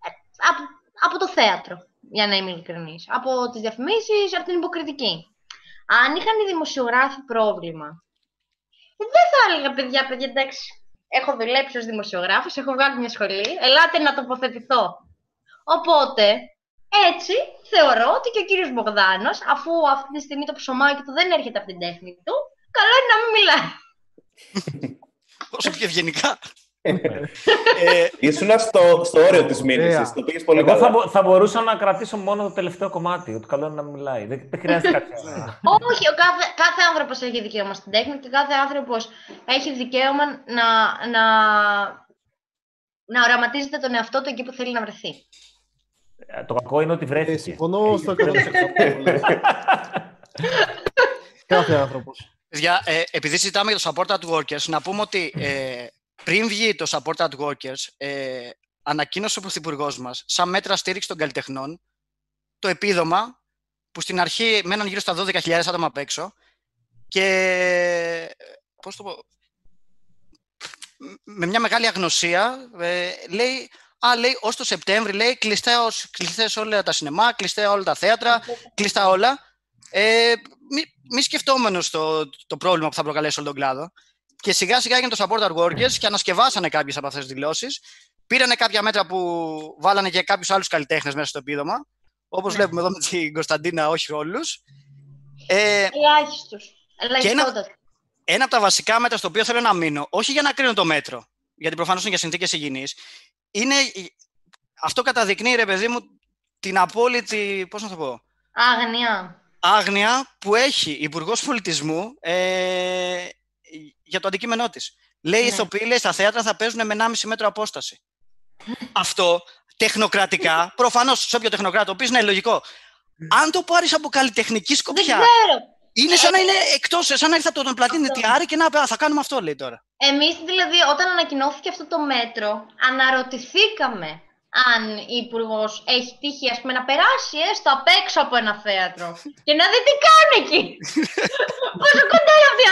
ε, από, από το θέατρο, για να είμαι ειλικρινής. Από τις διαφημίσεις, από την υποκριτική. Αν είχαν οι δημοσιογράφοι πρόβλημα, ε, δεν θα έλεγα, παιδιά, παιδιά, εντάξει, έχω δουλέψει ως δημοσιογράφος, έχω βγάλει μια σχολή, ελάτε να τοποθετηθώ. Οπότε, έτσι, θεωρώ ότι και ο κύριος Μπογδάνος, αφού αυτή τη στιγμή το ψωμάκι του δεν έρχεται από την τέχνη του, καλό είναι να μην μιλάει. Όσο πιο ευγενικά. Ε, Ήσουν στο, στο όριο της μήνυσης. Ωραία. Το πήγες πολύ Εγώ θα, καλά. μπο- θα μπορούσα να κρατήσω μόνο το τελευταίο κομμάτι, ότι καλό είναι να μιλάει. Δεν, δεν χρειάζεται κάποια... Όχι, ο κάθε, κάθε άνθρωπος έχει δικαίωμα στην τέχνη και κάθε άνθρωπος έχει δικαίωμα να, να, να οραματίζεται τον εαυτό του εκεί που θέλει να βρεθεί. Ε, το κακό είναι ότι Ε, βρέθηκε. συμφωνώ στο 100%. Κάθε άνθρωπος. παιδιά, ε, επειδή συζητάμε για το support at workers, να πούμε ότι ε, πριν βγει το support at workers, ε, ανακοίνωσε ο Πρωθυπουργός μας, σαν μέτρα στήριξης των καλλιτεχνών, το επίδομα που στην αρχή μέναν γύρω στα 12.000 άτομα απ' έξω και πώς το πω, με μια μεγάλη αγνωσία ε, λέει Α, λέει, ως το Σεπτέμβρη, λέει, κλειστά, ως- κλειστές όλα τα σινεμά, κλειστά όλα τα θέατρα, κλειστά όλα. Ε, μη, μη σκεφτόμενος το, το πρόβλημα που θα προκαλέσει όλο τον κλάδο. Και σιγά σιγά έγινε το support our workers και ανασκευάσανε κάποιες από αυτές τις δηλώσεις. Πήρανε κάποια μέτρα που βάλανε και κάποιους άλλους καλλιτέχνες μέσα στο επίδομα. Όπως Ναι. βλέπουμε εδώ με την Κωνσταντίνα, όχι όλους. Ε, Ελάχιστος. ένα- Ελάχιστότατο. ένα από τα βασικά μέτρα στο οποίο θέλω να μείνω, όχι για να κρίνω το μέτρο, γιατί προφανώς είναι για συνθήκες υγιεινής, είναι. η- Αυτό καταδεικνύει, ρε παιδί μου, την απόλυτη. Πώς να το πω. Άγνοια. Άγνοια που έχει η Υπουργός Πολιτισμού ε, για το αντικείμενό της. Λέει, οι Ναι. ηθοποιοί λέει, στα θέατρα θα παίζουν με 1,5 μέτρο απόσταση. Αυτό τεχνοκρατικά, προφανώς σε όποιο τεχνοκράτο, ο οποίο είναι λογικό. Αν το πάρεις από καλλιτεχνική Δεν σκοπιά, ξέρω. είναι σαν να είναι εκτός, σαν να ήρθε από τον πλατίνη Αυτό. Τιάρη και να πει, «Α, θα κάνουμε αυτό, λέει τώρα. Εμείς δηλαδή όταν ανακοινώθηκε αυτό το μέτρο, αναρωτηθήκαμε αν η υπουργός έχει τύχει ας πούμε, να περάσει έστω απ' έξω από ένα θέατρο και να δει τι κάνουν εκεί. Πόσο κοντά είναι αυτοί οι άνθρωποι. ε,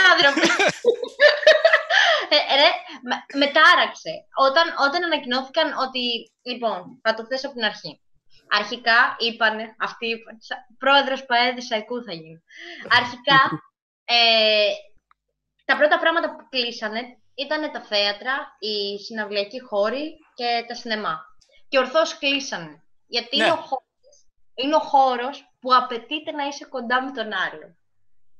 ρε, με- με τάραξε. Όταν, όταν ανακοινώθηκαν ότι, λοιπόν, θα το θέσω από την αρχή. Αρχικά είπανε, αυτοί είπαν, σα- πρόεδρος ΠαΕΔ Σαϊκού θα γίνει. Αρχικά, ε, τα πρώτα πράγματα που κλείσανε ήταν τα θέατρα, οι συναυλιακοί χώροι και τα σινεμά. Και ορθώς κλείσανε. Γιατί Ναι. είναι, ο χώρος, είναι ο χώρος που απαιτείται να είσαι κοντά με τον άλλο.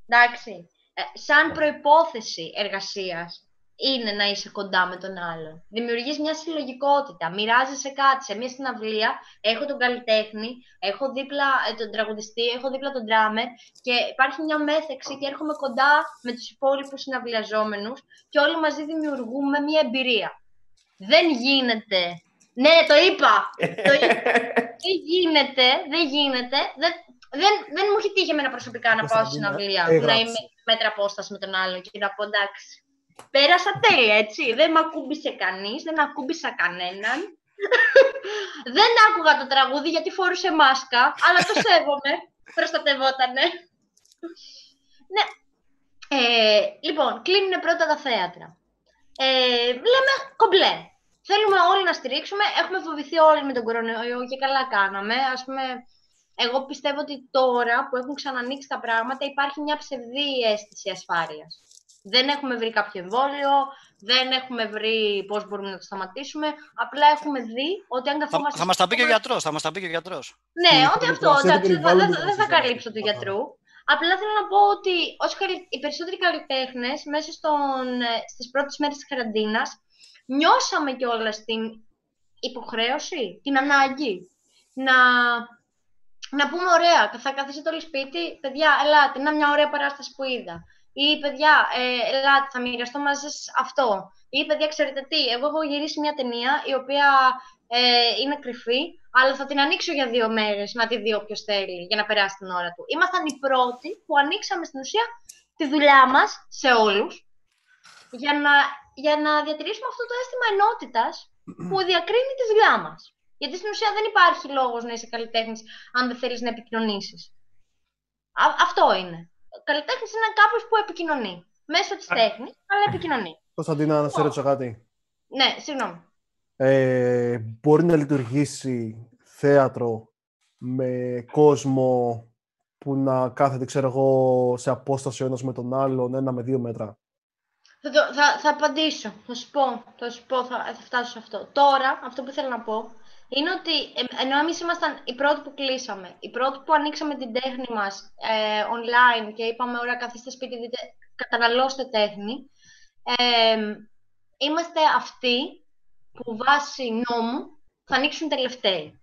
Εντάξει. Ε, σαν προϋπόθεση εργασίας είναι να είσαι κοντά με τον άλλον. Δημιουργείς μια συλλογικότητα, μοιράζεσαι κάτι. Σε μια συναυλία έχω τον καλλιτέχνη, έχω δίπλα ε, τον τραγουδιστή, έχω δίπλα τον drummer και υπάρχει μια μέθεξη και έρχομαι κοντά με τους υπόλοιπους συναυλιαζόμενους και όλοι μαζί δημιουργούμε μια εμπειρία. Δεν γίνεται. Ναι, το είπα. το είπα. δεν γίνεται, δεν γίνεται. Δεν, δεν, δεν μου έχει τύχει εμένα προσωπικά να πάω στη Κωνσταντίνα, συναυλία, έγραψε. να είμαι μέτρα απόσταση με τον άλλον και να πω εντάξει. Πέρασα τέλεια, έτσι. Δεν με ακούμπησε κανείς, δεν ακούμπησα κανέναν. δεν άκουγα το τραγούδι γιατί φορούσε μάσκα, αλλά το σέβομαι. Προστατευότανε. ναι. Ε, λοιπόν, κλείνουν πρώτα τα θέατρα. Ε, λέμε κομπλέ. Θέλουμε όλοι να στηρίξουμε. Έχουμε φοβηθεί όλοι με τον κορονοϊό και καλά κάναμε. Ας πούμε, εγώ πιστεύω ότι τώρα που έχουν ξανανοίξει τα πράγματα υπάρχει μια ψευδή αίσθηση ασφάλειας. Δεν έχουμε βρει κάποιο εμβόλιο, δεν έχουμε βρει πώς μπορούμε να το σταματήσουμε. Απλά έχουμε δει ότι αν καθόμαστε. Θα, θα μας τα πει και ο γιατρός. Θα μας τα πει και ο γιατρός. Ναι, Ναι, ότι το αυτό. προστατεύει εντάξει, δεν θα- περιβάλλον δεν και δεν θα προστατεύει. καλύψω του γιατρού. Απλά θέλω να πω ότι όσοι καλυ- οι περισσότεροι καλλιτέχνες μέσα στον, ε, στις πρώτες μέρες της καραντίνας νιώσαμε κιόλας την υποχρέωση, την ανάγκη να, να πούμε ωραία, θα καθίσετε όλοι σπίτι, παιδιά, ελάτε, να μια ωραία παράσταση που είδα. Ή παιδιά, ε, ελάτε, θα μοιραστώ μαζί σας αυτό. Ή παιδιά, ξέρετε τι, εγώ έχω γυρίσει μια ταινία η οποία ε, είναι κρυφή, αλλά θα την ανοίξω για δύο μέρες, να τη δει όποιος θέλει, για να περάσει την ώρα του. Ήμασταν οι πρώτοι που ανοίξαμε στην ουσία τη δουλειά μας σε όλους, για να, για να διατηρήσουμε αυτό το αίσθημα ενότητας που διακρίνει τη δουλειά μας. Γιατί στην ουσία δεν υπάρχει λόγος να είσαι καλλιτέχνης αν δεν θέλεις να επικοινωνήσεις. Α- αυτό είναι. Ο καλλιτέχνης είναι κάποιος που επικοινωνεί. Μέσω της τέχνης, αλλά επικοινωνεί. Κωνσταντίνα, να σε ρωτήσω κάτι. Ναι, συγγνώμη. Ε, μπορεί να λειτουργήσει θέατρο με κόσμο που να κάθεται, ξέρω εγώ, σε απόσταση ο ένας με τον άλλον, ένα με δύο μέτρα; Θα, το- θα, θα απαντήσω. Θα σου πω. Θα σου πω, θα, θα φτάσω σε αυτό. Τώρα, αυτό που θέλω να πω είναι ότι ε, ενώ εμείς ήμασταν οι πρώτοι που κλείσαμε, οι πρώτοι που ανοίξαμε την τέχνη μας ε, online και είπαμε, ωραία, καθίστε σπίτι, δείτε, καταναλώστε τέχνη, ε, είμαστε αυτοί που βάσει νόμου θα ανοίξουν τελευταίοι.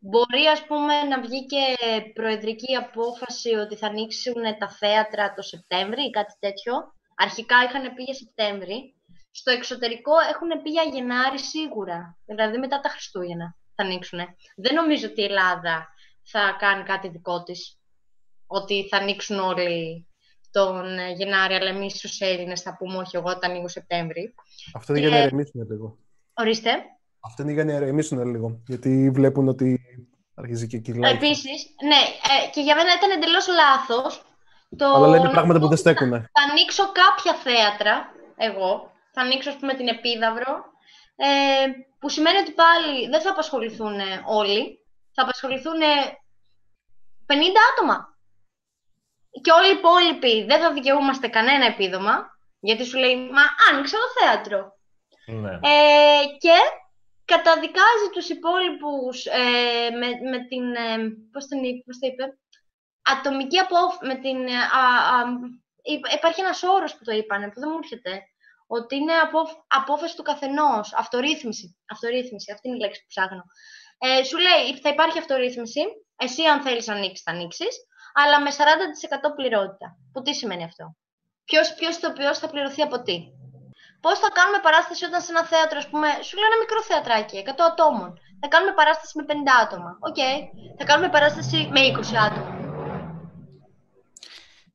Μπορεί, ας πούμε, να βγει και προεδρική απόφαση ότι θα ανοίξουν τα θέατρα το Σεπτέμβρη ή κάτι τέτοιο. Αρχικά είχαν πει για Σεπτέμβρη. Στο εξωτερικό έχουν πει για Γενάρη σίγουρα. Δηλαδή μετά τα Χριστούγεννα θα ανοίξουν. Δεν νομίζω ότι η Ελλάδα θα κάνει κάτι δικό της. Ότι θα ανοίξουν όλοι τον ε, Γενάρη, αλλά εμείς στου Έλληνες θα πούμε όχι, εγώ θα ανοίγω Σεπτέμβρη. Αυτό είναι για να Και- ηρεμήσουν λίγο. Ορίστε. Αυτό είναι για να ηρεμήσουν λίγο. Γιατί βλέπουν ότι αρχίζει και κυλάει. Επίσης, ναι, ε, και για μένα ήταν εντελώς λάθος. Το... Αλλά λένε πράγματα που δεν στέκουνε. Θα ανοίξω κάποια θέατρα, εγώ. Θα ανοίξω, ας πούμε, την Επίδαυρο. Ε, που σημαίνει ότι πάλι δεν θα απασχοληθούν ε, όλοι. Θα απασχοληθούν ε, 50 άτομα. Και όλοι οι υπόλοιποι δεν θα δικαιούμαστε κανένα επίδομα. Γιατί σου λέει, μα άνοιξε το θέατρο. Ναι. Ε, και καταδικάζει τους υπόλοιπους ε, με, με την, ε, πώς, την, είπε- πώς το είπε, ατομική απόφαση, με την, ε, α, α, υπ- υπάρχει ένας όρος που το είπανε, που δεν μου έρχεται, ότι είναι απόφ- απόφαση του καθενός, αυτορύθμιση, αυτορύθμιση, αυτή είναι η λέξη που ψάχνω. Ε, σου λέει, θα υπάρχει αυτορύθμιση, εσύ αν θέλεις να ανοίξεις, θα ανοίξεις, αλλά με 40% πληρότητα. Που τι σημαίνει αυτό; Ποιος, ποιος ηθοποιός θα πληρωθεί από τι; Πώς θα κάνουμε παράσταση όταν σε ένα θέατρο, ας πούμε, σου λέω ένα μικρό θεατράκι, 100 ατόμων. Θα κάνουμε παράσταση με 50 άτομα. Οκ. Θα κάνουμε παράσταση με 20 άτομα.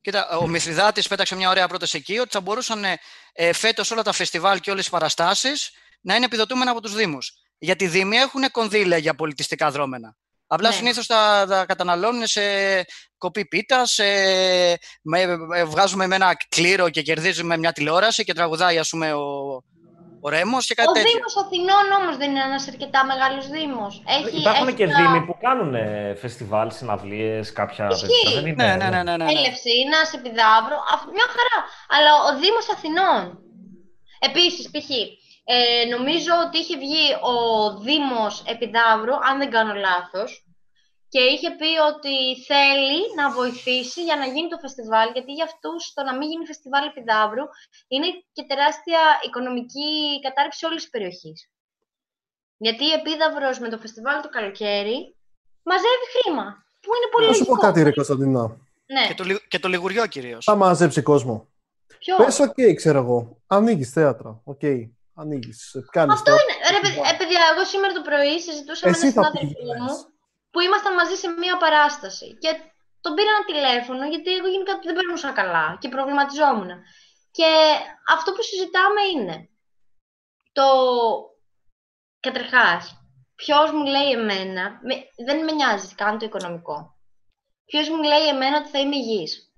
Κοίτα, ο Μηθριδάτη πέταξε μια ωραία πρόταση εκεί ότι θα μπορούσαν ε, φέτος όλα τα φεστιβάλ και όλες οι παραστάσεις να είναι επιδοτούμενα από τους Δήμους. Γιατί οι Δήμοι έχουν κονδύλια για πολιτιστικά δρόμενα. Απλά Ναι. συνήθως τα, τα καταναλώνουν σε κοπή πίτας, σε, με, ε, βγάζουμε με ένα κλήρο και κερδίζουμε μια τηλεόραση και τραγουδάει ας πούμε ο, ο Ρέμος και κάτι Ο τέτοιο. Δήμος Αθηνών όμως δεν είναι ένας αρκετά μεγάλος Δήμος. Υπάρχουν έχει και τα- δήμοι που κάνουν ε, φεστιβάλ, συναυλίες, κάποια Ισχύει. τέτοια. Δεν είναι, Ναι, ναι, ναι, ναι, ναι, ναι. Ελευσίνα, Επιδαύρο, αυ- μια χαρά. Αλλά ο Δήμος Αθηνών. Επίσης, π.χ. Ε, νομίζω ότι είχε βγει ο Δήμος Επιδαύρου, αν δεν κάνω λάθος, και είχε πει ότι θέλει να βοηθήσει για να γίνει το φεστιβάλ, γιατί για αυτούς το να μην γίνει φεστιβάλ Επιδαύρου είναι και τεράστια οικονομική κατάρρευση όλης της περιοχής. Γιατί η Επίδαυρος με το φεστιβάλ το καλοκαίρι μαζεύει χρήμα, που είναι πολύ Να σου πω λογικό. κάτι, ρε Κωνσταντίνα. Ναι, Και, το, λι- και το Λυγουριό κυρίως. Θα μαζέψει κόσμο. ποιο; Πες, οκ, ξέρω εγώ. Ανοίγεις θέατρα. Οκ. Ανοίγεις. Κάνεις. Αυτό είναι. Ρε, παιδι- ε, παιδιά, εγώ σήμερα το πρωί συζητούσα με Εσύ έναν θα συνάδελφό πήγαινες. μου που ήμασταν μαζί σε μία παράσταση. Και τον πήρα ένα τηλέφωνο, γιατί εγώ γενικά δεν περνούσα καλά και προβληματιζόμουν. Και αυτό που συζητάμε είναι το. Καταρχάς, ποιος μου λέει εμένα, με- δεν με νοιάζει καν το οικονομικό. ποιος μου λέει εμένα ότι θα είμαι υγιής.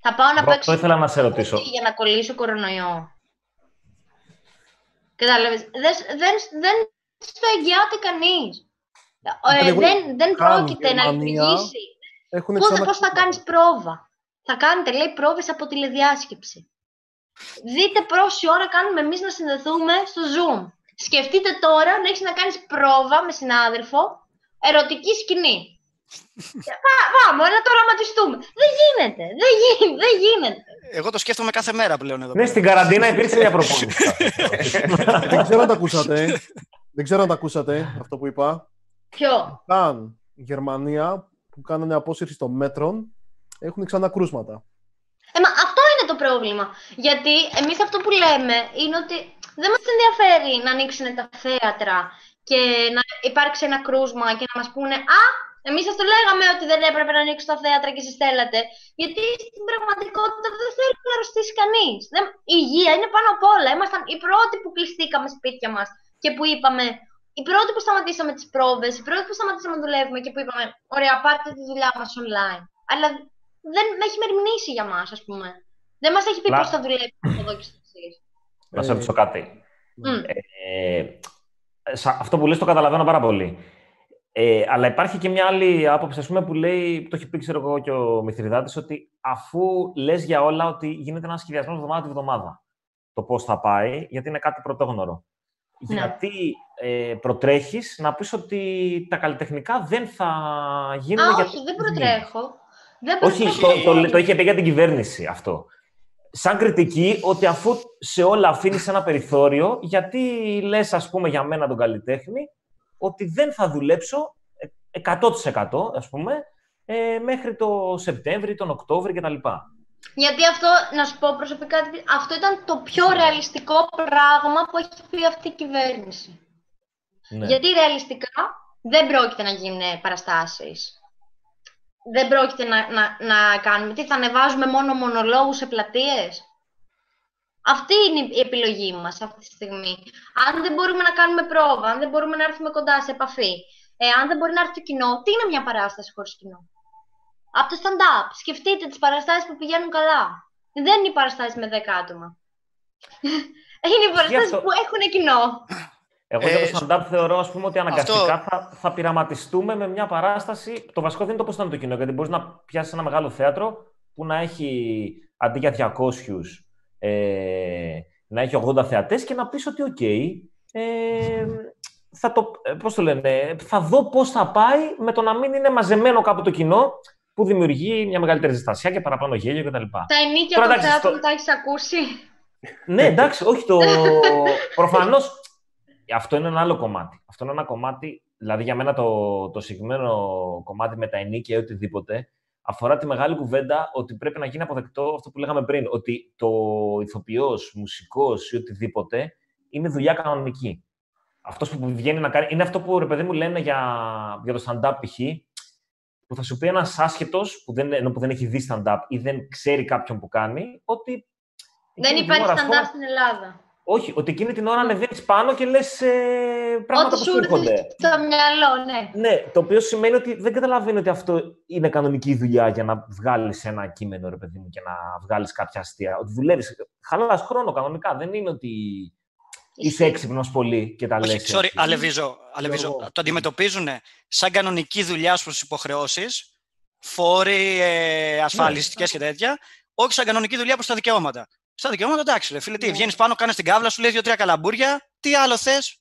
Θα πάω να Εγώ παίξω Αυτό ήθελα να σε ρωτήσω. για να κολλήσω κορονοϊό. Κατάλαβες. Δεν, δεν, δεν στο εγγυάται κανείς. Ε, Λέγω, δεν, δεν κάνουν πρόκειται να Γερμανία, λειτουργήσει. Έχουν Πώς, ξανα- πώς θα κάνεις πρόβα; Θα κάνετε, λέει, πρόβες από τηλεδιάσκεψη. Δείτε πόση ώρα κάνουμε εμείς να συνδεθούμε στο Zoom. Σκεφτείτε τώρα να έχεις να κάνεις πρόβα με συνάδελφο, ερωτική σκηνή. Πά- Πάμε, να το οραματιστούμε. Δεν γίνεται, δεν γίνεται, δεν γίνεται. Εγώ το σκέφτομαι κάθε μέρα πλέον εδώ. Ναι, πέρα. στην καραντίνα υπήρξε μια προπόνηση. Δεν ξέρω αν τα ακούσατε. Δεν ξέρω αν τα ακούσατε αυτό που είπα. Ποιο; Καν η Γερμανία που κάνανε απόσυρση των μέτρων έχουν ξανά κρούσματα. Ε, μα αυτό είναι το πρόβλημα. Γιατί εμείς αυτό που λέμε είναι ότι δεν μας ενδιαφέρει να ανοίξουν τα θέατρα και να υπάρξει ένα κρούσμα και να μας πούνε «Α, εμείς σας το λέγαμε ότι δεν έπρεπε να ανοίξουν τα θέατρα και εσείς θέλατε». Γιατί στην πραγματικότητα δεν θέλει να αρρωστήσει κανείς. Δεν... Η υγεία είναι πάνω απ' όλα. Ήμασταν οι πρώτοι που κλειστήκαμε σπίτια μας και που είπαμε οι πρώτοι που σταματήσαμε τις πρόβες, οι πρώτοι που σταματήσαμε να δουλεύουμε και που είπαμε «Ωραία, πάρτε τη δουλειά μας online». Αλλά δεν με έχει μερμηνήσει για μας, ας πούμε. Δεν μας έχει πει Λα- πώς θα δουλέψουμε από εδώ και στο εξής. Να σε ρωτήσω κάτι. Μμ. Ε, σα- αυτό που λες το καταλαβαίνω πάρα πολύ. Ε, αλλά υπάρχει και μια άλλη άποψη, ας πούμε, που λέει, το έχει πει ξέρω εγώ και ο Μηθριδάτης, ότι αφού λες για όλα ότι γίνεται ένας σχεδιασμός εβδομάδα τη βδομάδα, το πώς θα πάει, γιατί είναι κάτι πρωτόγνωρο. Ναι. Γιατί ε, προτρέχεις να πεις ότι τα καλλιτεχνικά δεν θα γίνουν... Α, γιατί όχι, δεν γίνει. προτρέχω. Δεν Όχι, προτρέχω. το, το, το είχε πει για την κυβέρνηση αυτό. Σαν κριτική, ότι αφού σε όλα αφήνεις ένα περιθώριο, γιατί λες, ας πούμε, για μένα τον καλλιτέχνη, ότι δεν θα δουλέψω ε, 100% ας πούμε, ε, μέχρι το Σεπτέμβρη, τον Οκτώβρη κτλ. Γιατί αυτό, να σου πω προσωπικά, αυτό ήταν το πιο ρεαλιστικό πράγμα που έχει πει αυτή η κυβέρνηση. Ναι. Γιατί ρεαλιστικά δεν πρόκειται να γίνουν παραστάσεις. Δεν πρόκειται να, να, να κάνουμε. Τι, θα ανεβάζουμε μόνο μονολόγους σε πλατείες; Αυτή είναι η επιλογή μας αυτή τη στιγμή. Αν δεν μπορούμε να κάνουμε πρόβα, αν δεν μπορούμε να έρθουμε κοντά σε επαφή, ε, αν δεν μπορεί να έρθει το κοινό, τι είναι μια παράσταση χωρίς κοινό; Από το stand-up. Σκεφτείτε τις παραστάσεις που πηγαίνουν καλά. Δεν είναι οι παραστάσεις με 10 άτομα. είναι οι παραστάσεις αυτό. που έχουν κοινό. Εγώ για Ε, το stand-up θεωρώ ας πούμε, ότι αναγκαστικά αυτό- θα, θα πειραματιστούμε με μια παράσταση. Το βασικό δεν είναι το πώς θα είναι το κοινό, γιατί μπορείς να πιάσεις ένα μεγάλο θέατρο που να έχει αντί για 200 ε, να έχει 80 θεατές και να πεις ότι οκ, ε, θα το, ε, πώς το λένε, θα δω πώς θα πάει με το να μην είναι μαζεμένο κάπου το κοινό που δημιουργεί μια μεγαλύτερη ζεστασιά και παραπάνω γέλιο κτλ. Τα ενίκια Τώρα, των εντάξει, θεάτρων στο- τα έχεις ακούσει. Ναι, εντάξει, όχι το. Προφανώς. Αυτό είναι ένα άλλο κομμάτι. Αυτό είναι ένα κομμάτι. Δηλαδή, για μένα το, το συγκεκριμένο κομμάτι με τα ενίκια ή οτιδήποτε αφορά τη μεγάλη κουβέντα ότι πρέπει να γίνει αποδεκτό αυτό που λέγαμε πριν. Ότι το ηθοποιός, μουσικός ή οτιδήποτε είναι δουλειά κανονική. Αυτός που βγαίνει να κάνει. Είναι αυτό που ρε παιδί μου λένε για, για το stand-up π.χ. Που θα σου πει ένας άσχετος που δεν, ενώ που δεν έχει δει stand-up ή δεν ξέρει κάποιον που κάνει, ότι. Δεν εκείνη την υπάρχει ώρα, ας πούμε, stand-up στην Ελλάδα. Όχι, ότι εκείνη την ώρα ανεβαίνεις πάνω και λες ε, πράγματα Ό,τι που σου σου έρχονται. έρθει στο μυαλό, ναι. Ναι, το οποίο σημαίνει ότι δεν καταλαβαίνει ότι αυτό είναι κανονική δουλειά για να βγάλεις ένα κείμενο, ρε παιδί μου, και να βγάλεις κάποια αστεία. Ότι δουλεύεις. Χαλάς χρόνο κανονικά. Δεν είναι ότι είσαι έξυπνος πολύ και τα λες. Όχι, sorry, αλεβίζω. αλεβίζω. εγώ. Το αντιμετωπίζουν σαν κανονική δουλειά προ τι υποχρεώσεις, φόροι, ε, ασφαλιστικέ και τέτοια, όχι σαν κανονική δουλειά προς τα δικαιώματα. Στα δικαιώματα, εντάξει, ρε φίλε, τι, Ναι. βγαίνεις πάνω, κάνεις την κάβλα, σου λέει δύο-τρία καλαμπούρια, τι άλλο θες;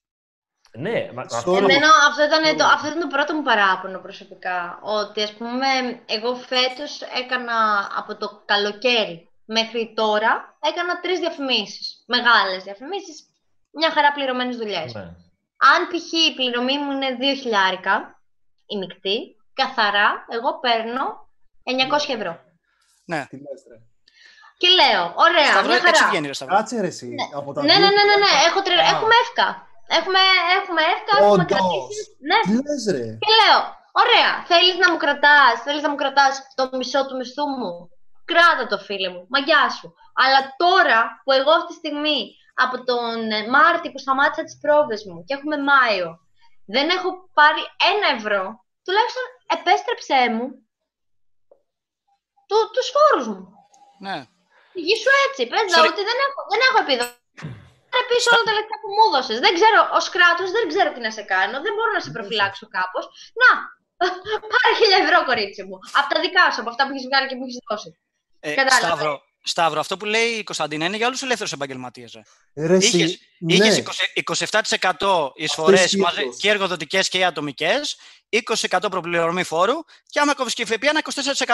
Ναι, μα, Sorry. αυτό- Εμένα αυτό ήταν, το, αυτό ήταν το πρώτο μου παράπονο προσωπικά. Ότι ας πούμε εγώ φέτος έκανα από το καλοκαίρι μέχρι τώρα έκανα τρεις διαφημίσεις. Μεγάλες διαφημίσεις, μια χαρά πληρωμένες δουλειές. ναι. Αν π.χ. η πληρωμή μου είναι 2 χιλιάρικα, η μεικτή, καθαρά, εγώ παίρνω 900 ευρώ. Ναι. Τι λες, ρε. Και λέω, ωραία, Σταυρό, μια έτσι χαρά. βγαίνει, ρε Σταυρό. Κάτσε ρε εσύ. Από τα Ναι, ναι, ναι, ναι, ναι. δύο- Έχω τρε... Α. Έχουμε εύκα. Έχουμε, έχουμε εύκα, έχουμε Όντως. κρατήσει. Ναι. Τι λες ρε. Και λέω, ωραία, θέλεις να μου κρατάς, θέλεις να μου κρατάς το μισό του μισθού μου; Κράτα το φίλε μου, μαγιά σου. Αλλά τώρα που εγώ αυτή τη στιγμή από τον ε, Μάρτιο που σταμάτησα τις πρόβες μου και έχουμε Μάιο, δεν έχω πάρει ένα ευρώ, τουλάχιστον επέστρεψέ μου του, τους φόρους μου. Ναι. Γη σου έτσι. Πες Sorry. ότι δεν έχω, δεν έχω επίδοση. Πάρε πίσω όλα τα λεφτά που μου έδωσες. Δεν ξέρω, ως κράτος δεν ξέρω τι να σε κάνω. Δεν μπορώ να σε προφυλάξω κάπως. Να, πάρε χίλια ευρώ, κορίτσι μου. Από τα δικά σου, από αυτά που έχεις βγάλει και που έχεις δώσει. Ε, Κατάλαβα. Σταύρο, Σταύρο, αυτό που λέει η Κωνσταντίνα είναι για όλους τους ελεύθερους επαγγελματίες. Ρε, εσύ, Είχες, ναι. είχες 20 27% εισφορές ισχύει αυτό. και εργοδοτικές και ατομικές, 20% προπληρωμή φόρου και άμα κόβεις και η ΦΠΑ ένα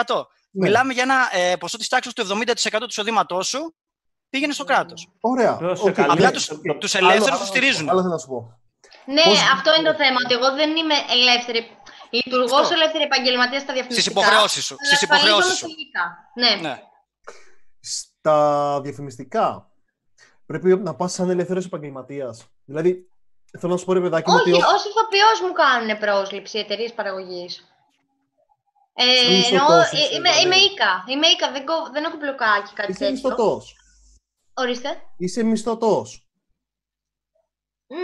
24%. Ναι. Μιλάμε για ένα ε, ποσό της τάξης του 70% του εισοδήματός σου πήγαινε στο κράτος. Ωραία. Ποιος Οκ, σε καλεί. Απλά ναι. τους, το- τους Άλλο- ελεύθερους άλλο- τους στηρίζουν. Άλλο θέλω να σου πω. Ναι, Πώς- αυτό είναι το θέμα. Ότι εγώ δεν είμαι ελεύθερη. Λειτουργώ Αυτό. ως ελεύθερη επαγγελματία στα διαφημιστικά. Στις υποχρεώσεις σου. αλλά Στις ασφαλίζομαι υποχρεώσεις σου. φιλικά. Ναι. Ναι. Στα διαφημιστικά πρέπει να πας σαν ελεύθερος επαγγελματίας. Δηλαδή, θέλω να σου πω ρε παιδάκι μου Όχι, ότι... ω ηθοποιός μου κάνουν πρόσληψη εταιρείες παραγωγής. Ε, Σαν μισθωτός εννοώ, είσαι, ε, είμαι, δηλαδή. είμαι οίκα. Είμαι οίκα, δεν, κο- δεν έχω μπλοκάκι κάτι Είσαι τέτοιο. μισθωτός. Ορίστε. Είσαι μισθωτός. Μ,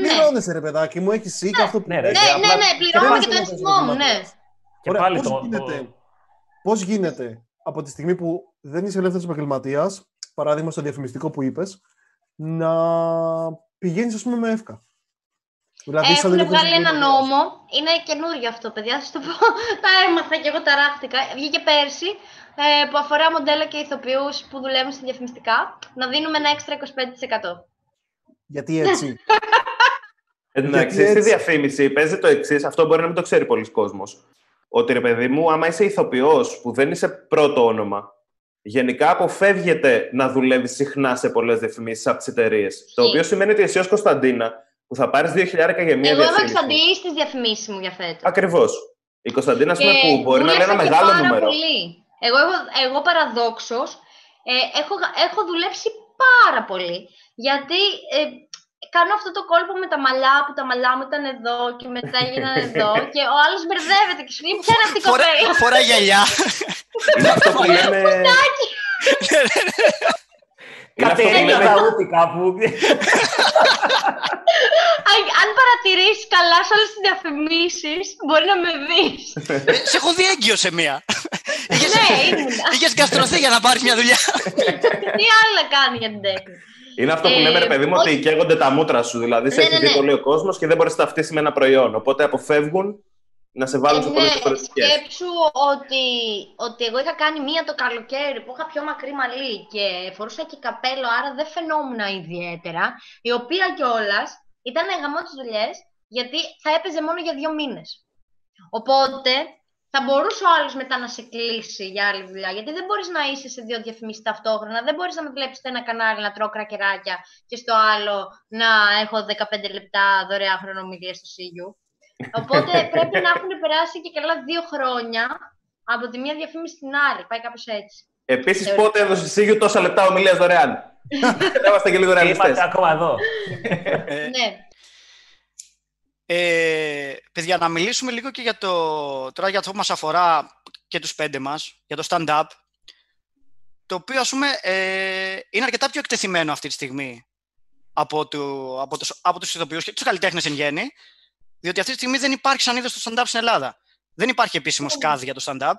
ναι. Πληρώνεσαι ρε παιδάκι μου, έχεις σίκα αυτό που Ναι, ρε, Ναι, και ναι, απλά- ναι, πληρώνω και το Ελεύθερος ένσημο μου, ναι. επαγγελματίας. Και Ωραία, πάλι πώς το, γίνεται, το- πώς γίνεται από τη στιγμή που δεν είσαι ελεύθερος επαγγελματίας, παράδειγμα στο διαφημιστικό που είπες, να πηγαίνεις ας πούμε με εύκα. Δηλαδή, σαν Έχουν ελεύθερος βγάλει ένα επαγγελματίας. νόμο. Είναι καινούριο αυτό, παιδιά. Θα σα το πω. Τα έμαθα και εγώ ταράχτηκα. Βγήκε πέρσι ε, που αφορά μοντέλα και ηθοποιούς που δουλεύουν στη διαφημιστικά να δίνουμε ένα έξτρα 25%. Γιατί έτσι; Εντάξει, Γιατί στη έτσι; διαφήμιση παίζει το εξής, αυτό μπορεί να μην το ξέρει πολλοί κόσμος. Ότι ρε παιδί μου, άμα είσαι ηθοποιός που δεν είσαι πρώτο όνομα, γενικά αποφεύγεται να δουλεύεις συχνά σε πολλές διαφημίσεις από τις εταιρείες. Το οποίο σημαίνει ότι εσύ ως Κωνσταντίνα, που θα πάρεις 2.000 για μία Εγώ έχω διαφήμιση. εξαντλήσεις τις διαφημίσεις μου για φέτος. Ακριβώς. Η Κωνσταντίνα, ας πούμε, Και που μπορεί να λέει δούλεψα ένα και μεγάλο πάρα νούμερο. Πολύ. Εγώ, εγώ, εγώ παραδόξως ε, έχω, έχω δουλέψει πάρα πολύ. Γιατί ε, κάνω αυτό το κόλπο με τα μαλλιά, που τα μαλλιά μου ήταν εδώ και μετά έγιναν εδώ και ο άλλος μπερδεύεται και σου λέει ποια είναι αυτή η Φορά, κοπέλα; φορά γυαλιά. Είναι αυτό που λέμε. Είναι αυτό που Κατερίνια λέμε. τα ούτη κάπου. Αν, αν παρατηρήσεις καλά σε όλες τις διαφημίσεις, μπορεί να με δεις. Ε, σε έχω δει έγκυο σε μία. ναι, ήμουνα. Είχες καστρωθεί για να πάρεις μια δουλειά. Τι άλλο να κάνει για την τέχνη. Είναι αυτό που Ε, λέμε, ρε παιδί μου, ότι όχι. καίγονται τα μούτρα σου. Δηλαδή, σε Ναι, έχει ναι, δει ναι. πολύ ο κόσμος και δεν μπορείς να ταυτίσει με ένα προϊόν. Οπότε αποφεύγουν να σε βάλουν σε πολλές ναι, διαφορετικέ. σκέψου ότι, ότι εγώ είχα κάνει μία το καλοκαίρι που είχα πιο μακρύ μαλλί και φορούσα και καπέλο, άρα δεν φαινόμουν ιδιαίτερα. Η οποία κιόλας ήταν γαμό τι δουλειές, γιατί θα έπαιζε μόνο για δύο μήνες. Οπότε θα μπορούσε ο άλλος μετά να σε κλείσει για άλλη δουλειά. Γιατί δεν μπορείς να είσαι σε δύο διαφημίσεις ταυτόχρονα. Δεν μπορείς να με βλέπεις στο ένα κανάλι να τρώω κρακεράκια και στο άλλο να έχω 15 λεπτά δωρεάν χρονομιλία στο Σίγιου. Οπότε πρέπει να έχουν περάσει και καλά δύο χρόνια από τη μία διαφήμιση στην άλλη. Πάει κάπως έτσι. Επίσης, Θεωρώ. πότε έδωσες Σίγιο τόσα λεπτά ομιλίας δωρεάν; Δεν είμαστε και λίγο ρεαλιστές. Είμαστε ακόμα εδώ. Ε, Ναι. Ε, παιδιά, να μιλήσουμε λίγο και για το, τώρα για αυτό που μας αφορά και τους πέντε μας, για το stand-up, το οποίο, ας πούμε, ε, είναι αρκετά πιο εκτεθειμένο αυτή τη στιγμή από, του, από, τους, από τους ηθοποιούς και τους καλλιτέχνες εν γέννη, διότι αυτή τη στιγμή δεν υπάρχει σαν είδος το stand-up στην Ελλάδα. Δεν υπάρχει επίσημος σκάδι για το stand-up.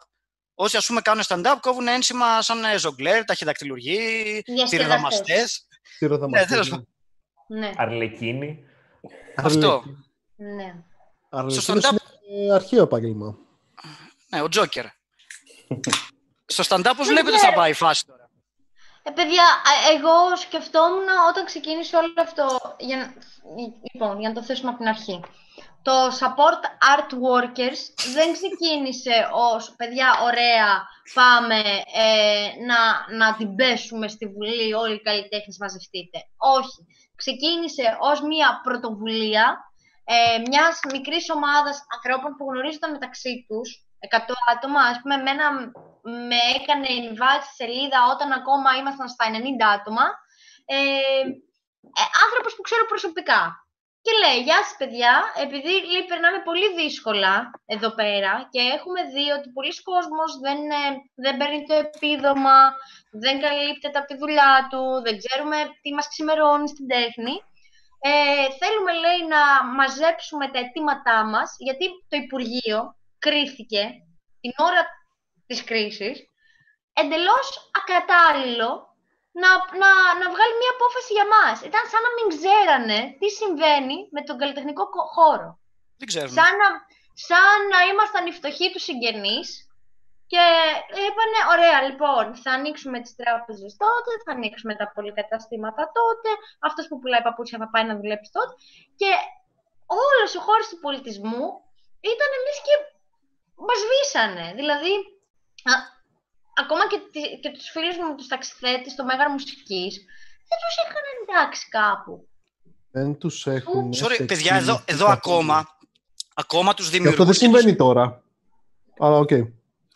Όσοι, ας πούμε, κάνουν stand-up, κόβουν ένσημα σαν ε, ζογκλέρ, ταχυδακτηλουργοί, Διασκεδαστές. τυροδαμαστές. Τι ρωτά Ναι, τέλος πάντων. Ναι. Αρλεκίνη. Αυτό. ναι. Στο Αρλεκίνος stand-up- είναι αρχαίο επάγγελμα. Ναι, ο Τζόκερ. Στο stand-up πώς βλέπετε θα πάει η φάση τώρα; Ε, παιδιά, α, εγώ σκεφτόμουν όταν ξεκίνησε όλο αυτό. Για, να- λοιπόν, για να το θέσουμε από την αρχή. Το support art workers δεν ξεκίνησε ως παιδιά, ωραία, πάμε ε, να, να την πέσουμε στη Βουλή, όλοι οι καλλιτέχνες μαζευτείτε. Όχι. Ξεκίνησε ως μια πρωτοβουλία ε, μιας μικρής ομάδας ανθρώπων που γνωρίζονταν μεταξύ τους, 100 άτομα, ας πούμε, εμένα με έκανε invite στη σελίδα όταν ακόμα ήμασταν στα 90 άτομα, ε, ε, άνθρωπος που ξέρω προσωπικά. Και λέει, γεια σας παιδιά, επειδή λέει, περνάμε πολύ δύσκολα εδώ πέρα και έχουμε δει ότι πολλοί κόσμος δεν, ε, δεν παίρνει το επίδομα, δεν καλύπτεται από τη δουλειά του, δεν ξέρουμε τι μας ξημερώνει στην τέχνη. Ε, θέλουμε, λέει, να μαζέψουμε τα αιτήματά μας, γιατί το Υπουργείο κρίθηκε την ώρα της κρίσης εντελώς ακατάλληλο να, να, να βγάλει μια απόφαση για μας. Ήταν σαν να μην ξέρανε τι συμβαίνει με τον καλλιτεχνικό χώρο. Δεν ξέρουμε. Σαν να, σαν να ήμασταν οι φτωχοί του συγγενείς και είπανε, ωραία, λοιπόν, θα ανοίξουμε τις τράπεζες τότε, θα ανοίξουμε τα πολυκαταστήματα τότε, αυτός που πουλάει παπούτσια θα πάει να δουλέψει τότε. Και όλος ο χώρος του πολιτισμού ήταν εμείς και μας βήσανε. Δηλαδή, ακόμα και, και τους φίλους μου, τους ταξιθέτες, στο Μέγαρο Μουσικής, δεν τους είχαν εντάξει κάπου. Δεν τους έχουν... Sorry, παιδιά, εδώ, εδώ ακόμα, ακόμα τους δημιουργούς... Και αυτό δεν συμβαίνει τώρα. Αλλά OK. Okay.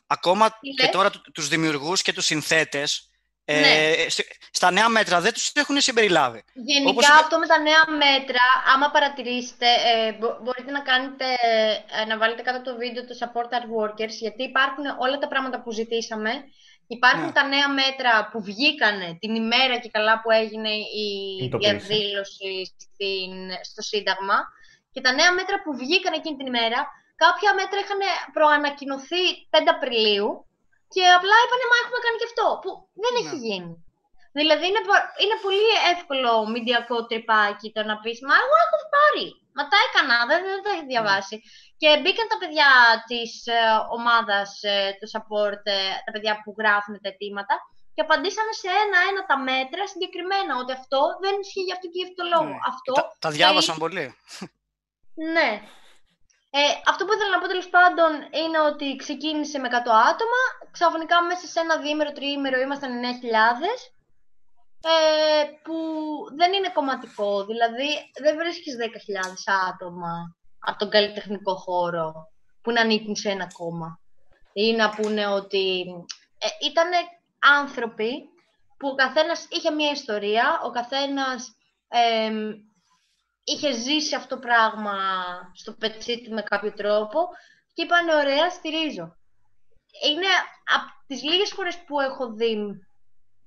Ακόμα και τώρα τους δημιουργούς και τους συνθέτες, ε, Ναι. στα νέα μέτρα δεν τους έχουν συμπεριλάβει. Γενικά Όπως είπε- αυτό με τα νέα μέτρα, άμα παρατηρήσετε, ε, μπο- μπορείτε να κάνετε, ε, να βάλετε κάτω το βίντεο το support art workers, γιατί υπάρχουν όλα τα πράγματα που ζητήσαμε. Υπάρχουν Ναι. τα νέα μέτρα που βγήκανε την ημέρα και καλά που έγινε η Κινητοποίηση. διαδήλωση στην, στο Σύνταγμα. Και τα νέα μέτρα που βγήκαν εκείνη την ημέρα, κάποια μέτρα είχαν προανακοινωθεί 5 Απριλίου και απλά είπανε μα έχουμε κάνει και αυτό, που δεν έχει Ναι. γίνει. Δηλαδή είναι, πο- είναι πολύ εύκολο μηντιακό τρυπάκι το να πεις «Μα εγώ έχω πάρει, μα τα έκανα, δεν, δεν τα έχει διαβάσει». Και μπήκαν τα παιδιά της ε, ομάδας, ε, το support, ε, τα παιδιά που γράφουν τα αιτήματα και απαντήσανε σε ένα-ένα τα μέτρα συγκεκριμένα, ότι αυτό δεν ισχύει για αυτό και για αυτό το λόγο. Ναι. Αυτό Τα, τα διάβασαν θα- πολύ. ναι. Ε, αυτό που ήθελα να πω τέλος πάντων είναι ότι ξεκίνησε με 100 άτομα. Ξαφνικά μέσα σε ένα διήμερο, τριήμερο ήμασταν 9.000. Ε, που δεν είναι κομματικό. Δηλαδή δεν βρίσκεις 10.000 άτομα από τον καλλιτεχνικό χώρο που να ανήκουν σε ένα κόμμα. Ή να πούνε ότι ε, ήταν άνθρωποι που ο καθένας είχε μια ιστορία, ο καθένας εμ, είχε ζήσει αυτό το πράγμα στο πετσί του με κάποιο τρόπο και είπαν ωραία, στηρίζω. Είναι από τις λίγες φορές που έχω δει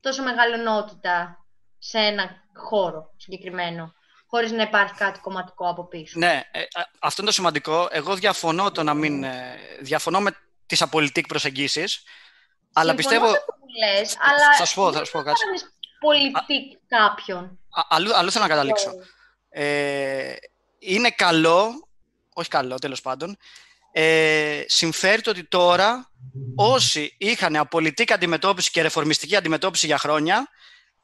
τόσο μεγαλονότητα σε ένα χώρο συγκεκριμένο, χωρίς να υπάρχει κάτι κομματικό από πίσω. Ναι, ε, α- αυτό είναι το σημαντικό. Εγώ διαφωνώ το να μην... ε, διαφωνώ με τις απολυτικ προσεγγίσεις, αλλά Συμφωνώ πιστεύω... με αυτό που λες, αλλά θα σου πω, θα σου πω δεν κάτι. κάνεις πολιτικ κάποιον. Α- αλλού, αλλού θέλω να καταλήξω. Ε, είναι καλό, όχι καλό τέλος πάντων, ε, συμφέρει το ότι τώρα όσοι είχαν απολυτική αντιμετώπιση και ρεφορμιστική αντιμετώπιση για χρόνια,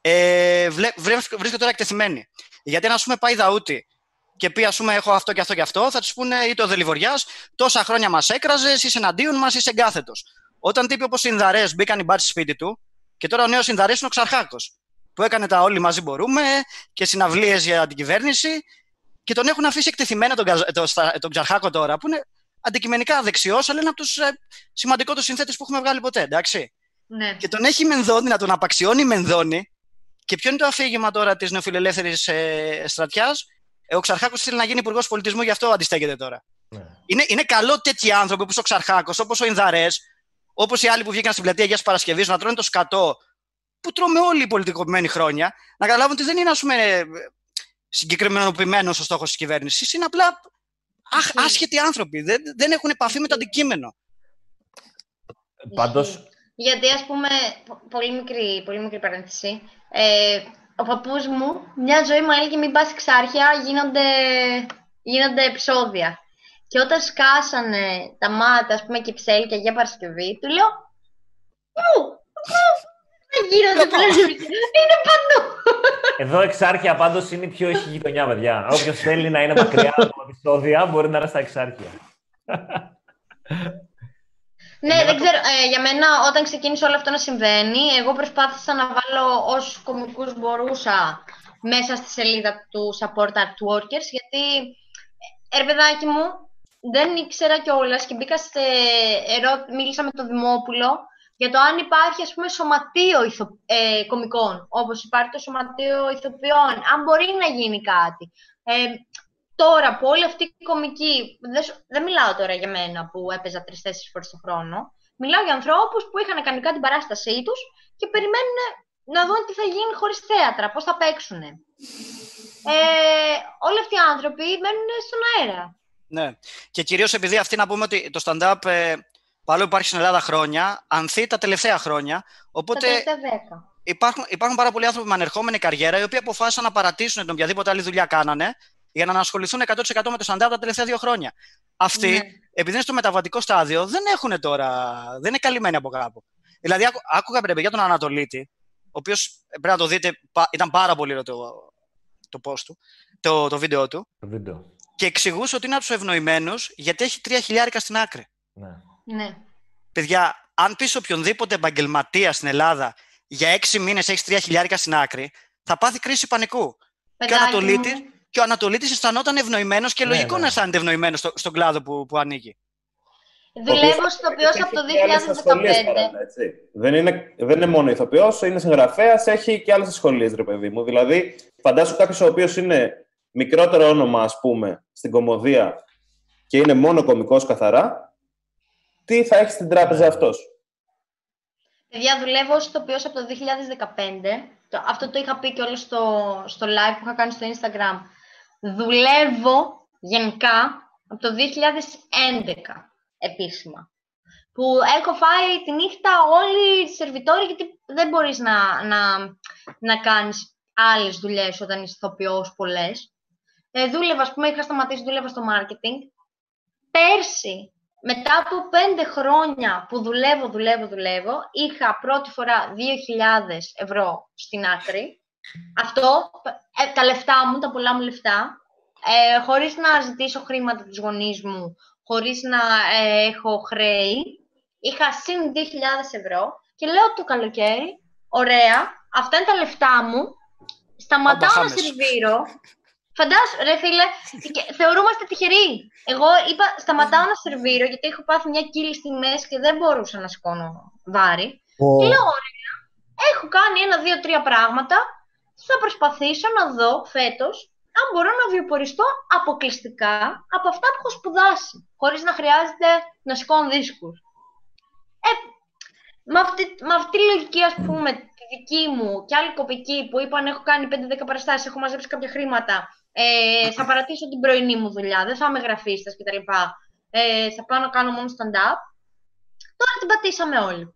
ε, βλέ- βρέ- βρίσκονται τώρα εκτεθειμένοι. Γιατί αν ας πούμε πάει δαούτη και πει ας πούμε έχω αυτό και αυτό και αυτό, θα τους πούνε είτε ο Δελιβοριάς, τόσα χρόνια μας έκραζες, είσαι εναντίον μας, είσαι εγκάθετος. Όταν τύποι όπως οι Ινδαρές μπήκαν οι μπάτσοι στο σπίτι του και τώρα ο νέος Ινδαρές είναι ο Ξαρχάκος που έκανε τα όλοι μαζί μπορούμε και συναυλίες για την κυβέρνηση και τον έχουν αφήσει εκτεθειμένο τον, Καζ- το, στα- τον Ξαρχάκο τώρα που είναι αντικειμενικά δεξιός αλλά είναι από τους ε, σημαντικότερους συνθέτες που έχουμε βγάλει ποτέ, εντάξει. Ναι. Και τον έχει μενδώνει, να τον απαξιώνει μενδώνει. Και ποιο είναι το αφήγημα τώρα της νεοφιλελεύθερης ε, στρατιάς; Ε, ο Ξαρχάκος θέλει να γίνει υπουργός πολιτισμού, γι' αυτό αντιστέκεται τώρα. Ναι. Είναι, είναι καλό τέτοιοι άνθρωποι όπως ο Ξαρχάκος, όπως ο Ινδαρές, όπως οι άλλοι που βγήκαν στην πλατεία Αγία Παρασκευής να τρώνε το σκατό που τρώμε όλοι οι πολιτικοποιημένοι χρόνια, να καταλάβουν ότι δεν είναι ας πούμε, συγκεκριμενοποιημένος ο στόχος της κυβέρνησης. Είναι απλά αχ, Ισχύει. άσχετοι άνθρωποι. Δεν, δεν έχουν επαφή με το αντικείμενο. Πάντως, Γιατί, ας πούμε, πο- πολύ μικρή, πολύ μικρή παρένθεση, ε, ο παππούς μου μια ζωή μου έλεγε μην πας εξάρχεια, γίνονται, γίνονται επεισόδια. Και όταν σκάσανε τα μάτια, ας πούμε, και ψέλια για Παρασκευή, του λέω «Πού, πού, δεν γίνονται Πού πάω;» πλέον, είναι παντού». εδώ εξάρχεια πάντως είναι η πιο έχει γειτονιά, παιδιά. Όποιος θέλει να είναι μακριά από επεισόδια μπορεί να είναι στα εξάρχεια. Ναι, Εμένα δεν το- ξέρω. Ε, για μένα, όταν ξεκίνησε όλο αυτό να συμβαίνει, εγώ προσπάθησα να βάλω όσους κομικούς μπορούσα μέσα στη σελίδα του Support Art Workers, γιατί, ε, ρε παιδάκι μου, δεν ήξερα κιόλας και μπήκα σε ερώ... μίλησα με τον Δημόπουλο για το αν υπάρχει, ας πούμε, σωματείο ηθο... ε, κομικών, όπως υπάρχει το σωματείο ηθοποιών, αν μπορεί να γίνει κάτι. Ε, Τώρα που όλη αυτή η κομική. Δεν, σου- δεν μιλάω τώρα για μένα που έπαιζα τρει-τέσσερι φορές το χρόνο. Μιλάω για ανθρώπους που είχαν κανονικά την παράστασή τους και περιμένουν να δουν τι θα γίνει χωρίς θέατρα, πώς θα παίξουν. Ε, όλοι αυτοί οι άνθρωποι μένουν στον αέρα. Ναι. Και κυρίως επειδή αυτή να πούμε ότι το stand-up, ε, παρόλο που υπάρχει στην Ελλάδα χρόνια, ανθεί τα τελευταία χρόνια. Οπότε Τα τελευταία δέκα. υπάρχουν, υπάρχουν πάρα πολλοί άνθρωποι με ανερχόμενη καριέρα, οι οποίοι αποφάσισαν να παρατήσουν την οποιαδήποτε άλλη δουλειά κάνανε, για να ασχοληθούν 100% με το stand-up τα τελευταία δύο χρόνια. Αυτοί, Ναι. επειδή είναι στο μεταβατικό στάδιο, δεν έχουν τώρα. δεν είναι καλυμμένοι από κάπου. Δηλαδή, άκου, άκουγα πριν για τον Ανατολίτη, ο οποίος πρέπει να το δείτε, πα- ήταν πάρα πολύ ωραίο το, το post του, το, το βίντεο του, Το βίντεο. και εξηγούσε ότι είναι από τους ευνοημένους γιατί έχει τρία χιλιάρικα στην άκρη. Ναι. Ναι. Παιδιά, αν πεις οποιονδήποτε επαγγελματία στην Ελλάδα για έξι μήνες έχεις τρία χιλιάρικα στην άκρη, θα πάθει κρίση πανικού. Και ο Παιδάκι Ανατολίτη μου, και ο Ανατολίτης αισθανόταν ευνοημένος και Ναι, λογικό ναι. να αισθάνεται ευνοημένος στο, στον κλάδο που, που ανοίγει. Δουλεύω ως ηθοποιός από το Έχει και άλλες 2015. ασχολίες παράλληλα, έτσι. Δεν είναι, δεν είναι μόνο ηθοποιός, είναι συγγραφέας, έχει και άλλες ασχολίες, ρε παιδί μου. Δηλαδή, φαντάσου κάποιος ο οποίος είναι μικρότερο όνομα, ας πούμε, στην κομμωδία και είναι μόνο κωμικός καθαρά, τι θα έχεις στην τράπεζα αυτός; Παιδιά, δουλεύω ως ηθοποιός από το 2015. Το- Αυτό το είχα πει και όλο στο, στο live που είχα κάνει στο Instagram. Δουλεύω γενικά από το 2011 επίσημα. Που έχω φάει τη νύχτα όλοι οι σερβιτόροι γιατί δεν μπορείς να, να, να κάνεις άλλες δουλειές όταν είσαι ηθοποιός πολλές. Ε, δούλευα, ας πούμε, είχα σταματήσει, δούλευα στο marketing. Πέρσι, μετά από πέντε χρόνια που δουλεύω, δουλεύω, δουλεύω, είχα πρώτη φορά 2.000 ευρώ στην άκρη. Αυτό, ε, τα λεφτά μου, τα πολλά μου λεφτά, ε, χωρίς να ζητήσω χρήματα από τους γονείς μου, χωρίς να ε, έχω χρέη, είχα συν 2.000 ευρώ και λέω το καλοκαίρι, ωραία, αυτά είναι τα λεφτά μου, σταματάω να Μπαχάμες. σερβίρω, Φαντάσου, ρε φίλε, και θεωρούμαστε τυχεροί. Εγώ είπα, σταματάω να σερβίρω, γιατί έχω πάθει μια κύλη στη μέση και δεν μπορούσα να σηκώνω βάρη. Ο... Και λέω, ωραία, έχω κάνει ένα, δύο, τρία πράγματα. Θα προσπαθήσω να δω φέτος αν μπορώ να βιοποριστώ αποκλειστικά από αυτά που έχω σπουδάσει, χωρίς να χρειάζεται να σηκώνω δίσκους. Ε, με αυτή, με αυτή τη λογική, ας πούμε, τη δική μου και άλλη κοπική που είπαν έχω κάνει 5-10 παραστάσεις, έχω μαζέψει κάποια χρήματα, ε, θα παρατήσω την πρωινή μου δουλειά, δεν θα είμαι γραφίστας κτλ. Ε, θα πάω να κάνω μόνο stand-up. Τώρα την πατήσαμε όλοι.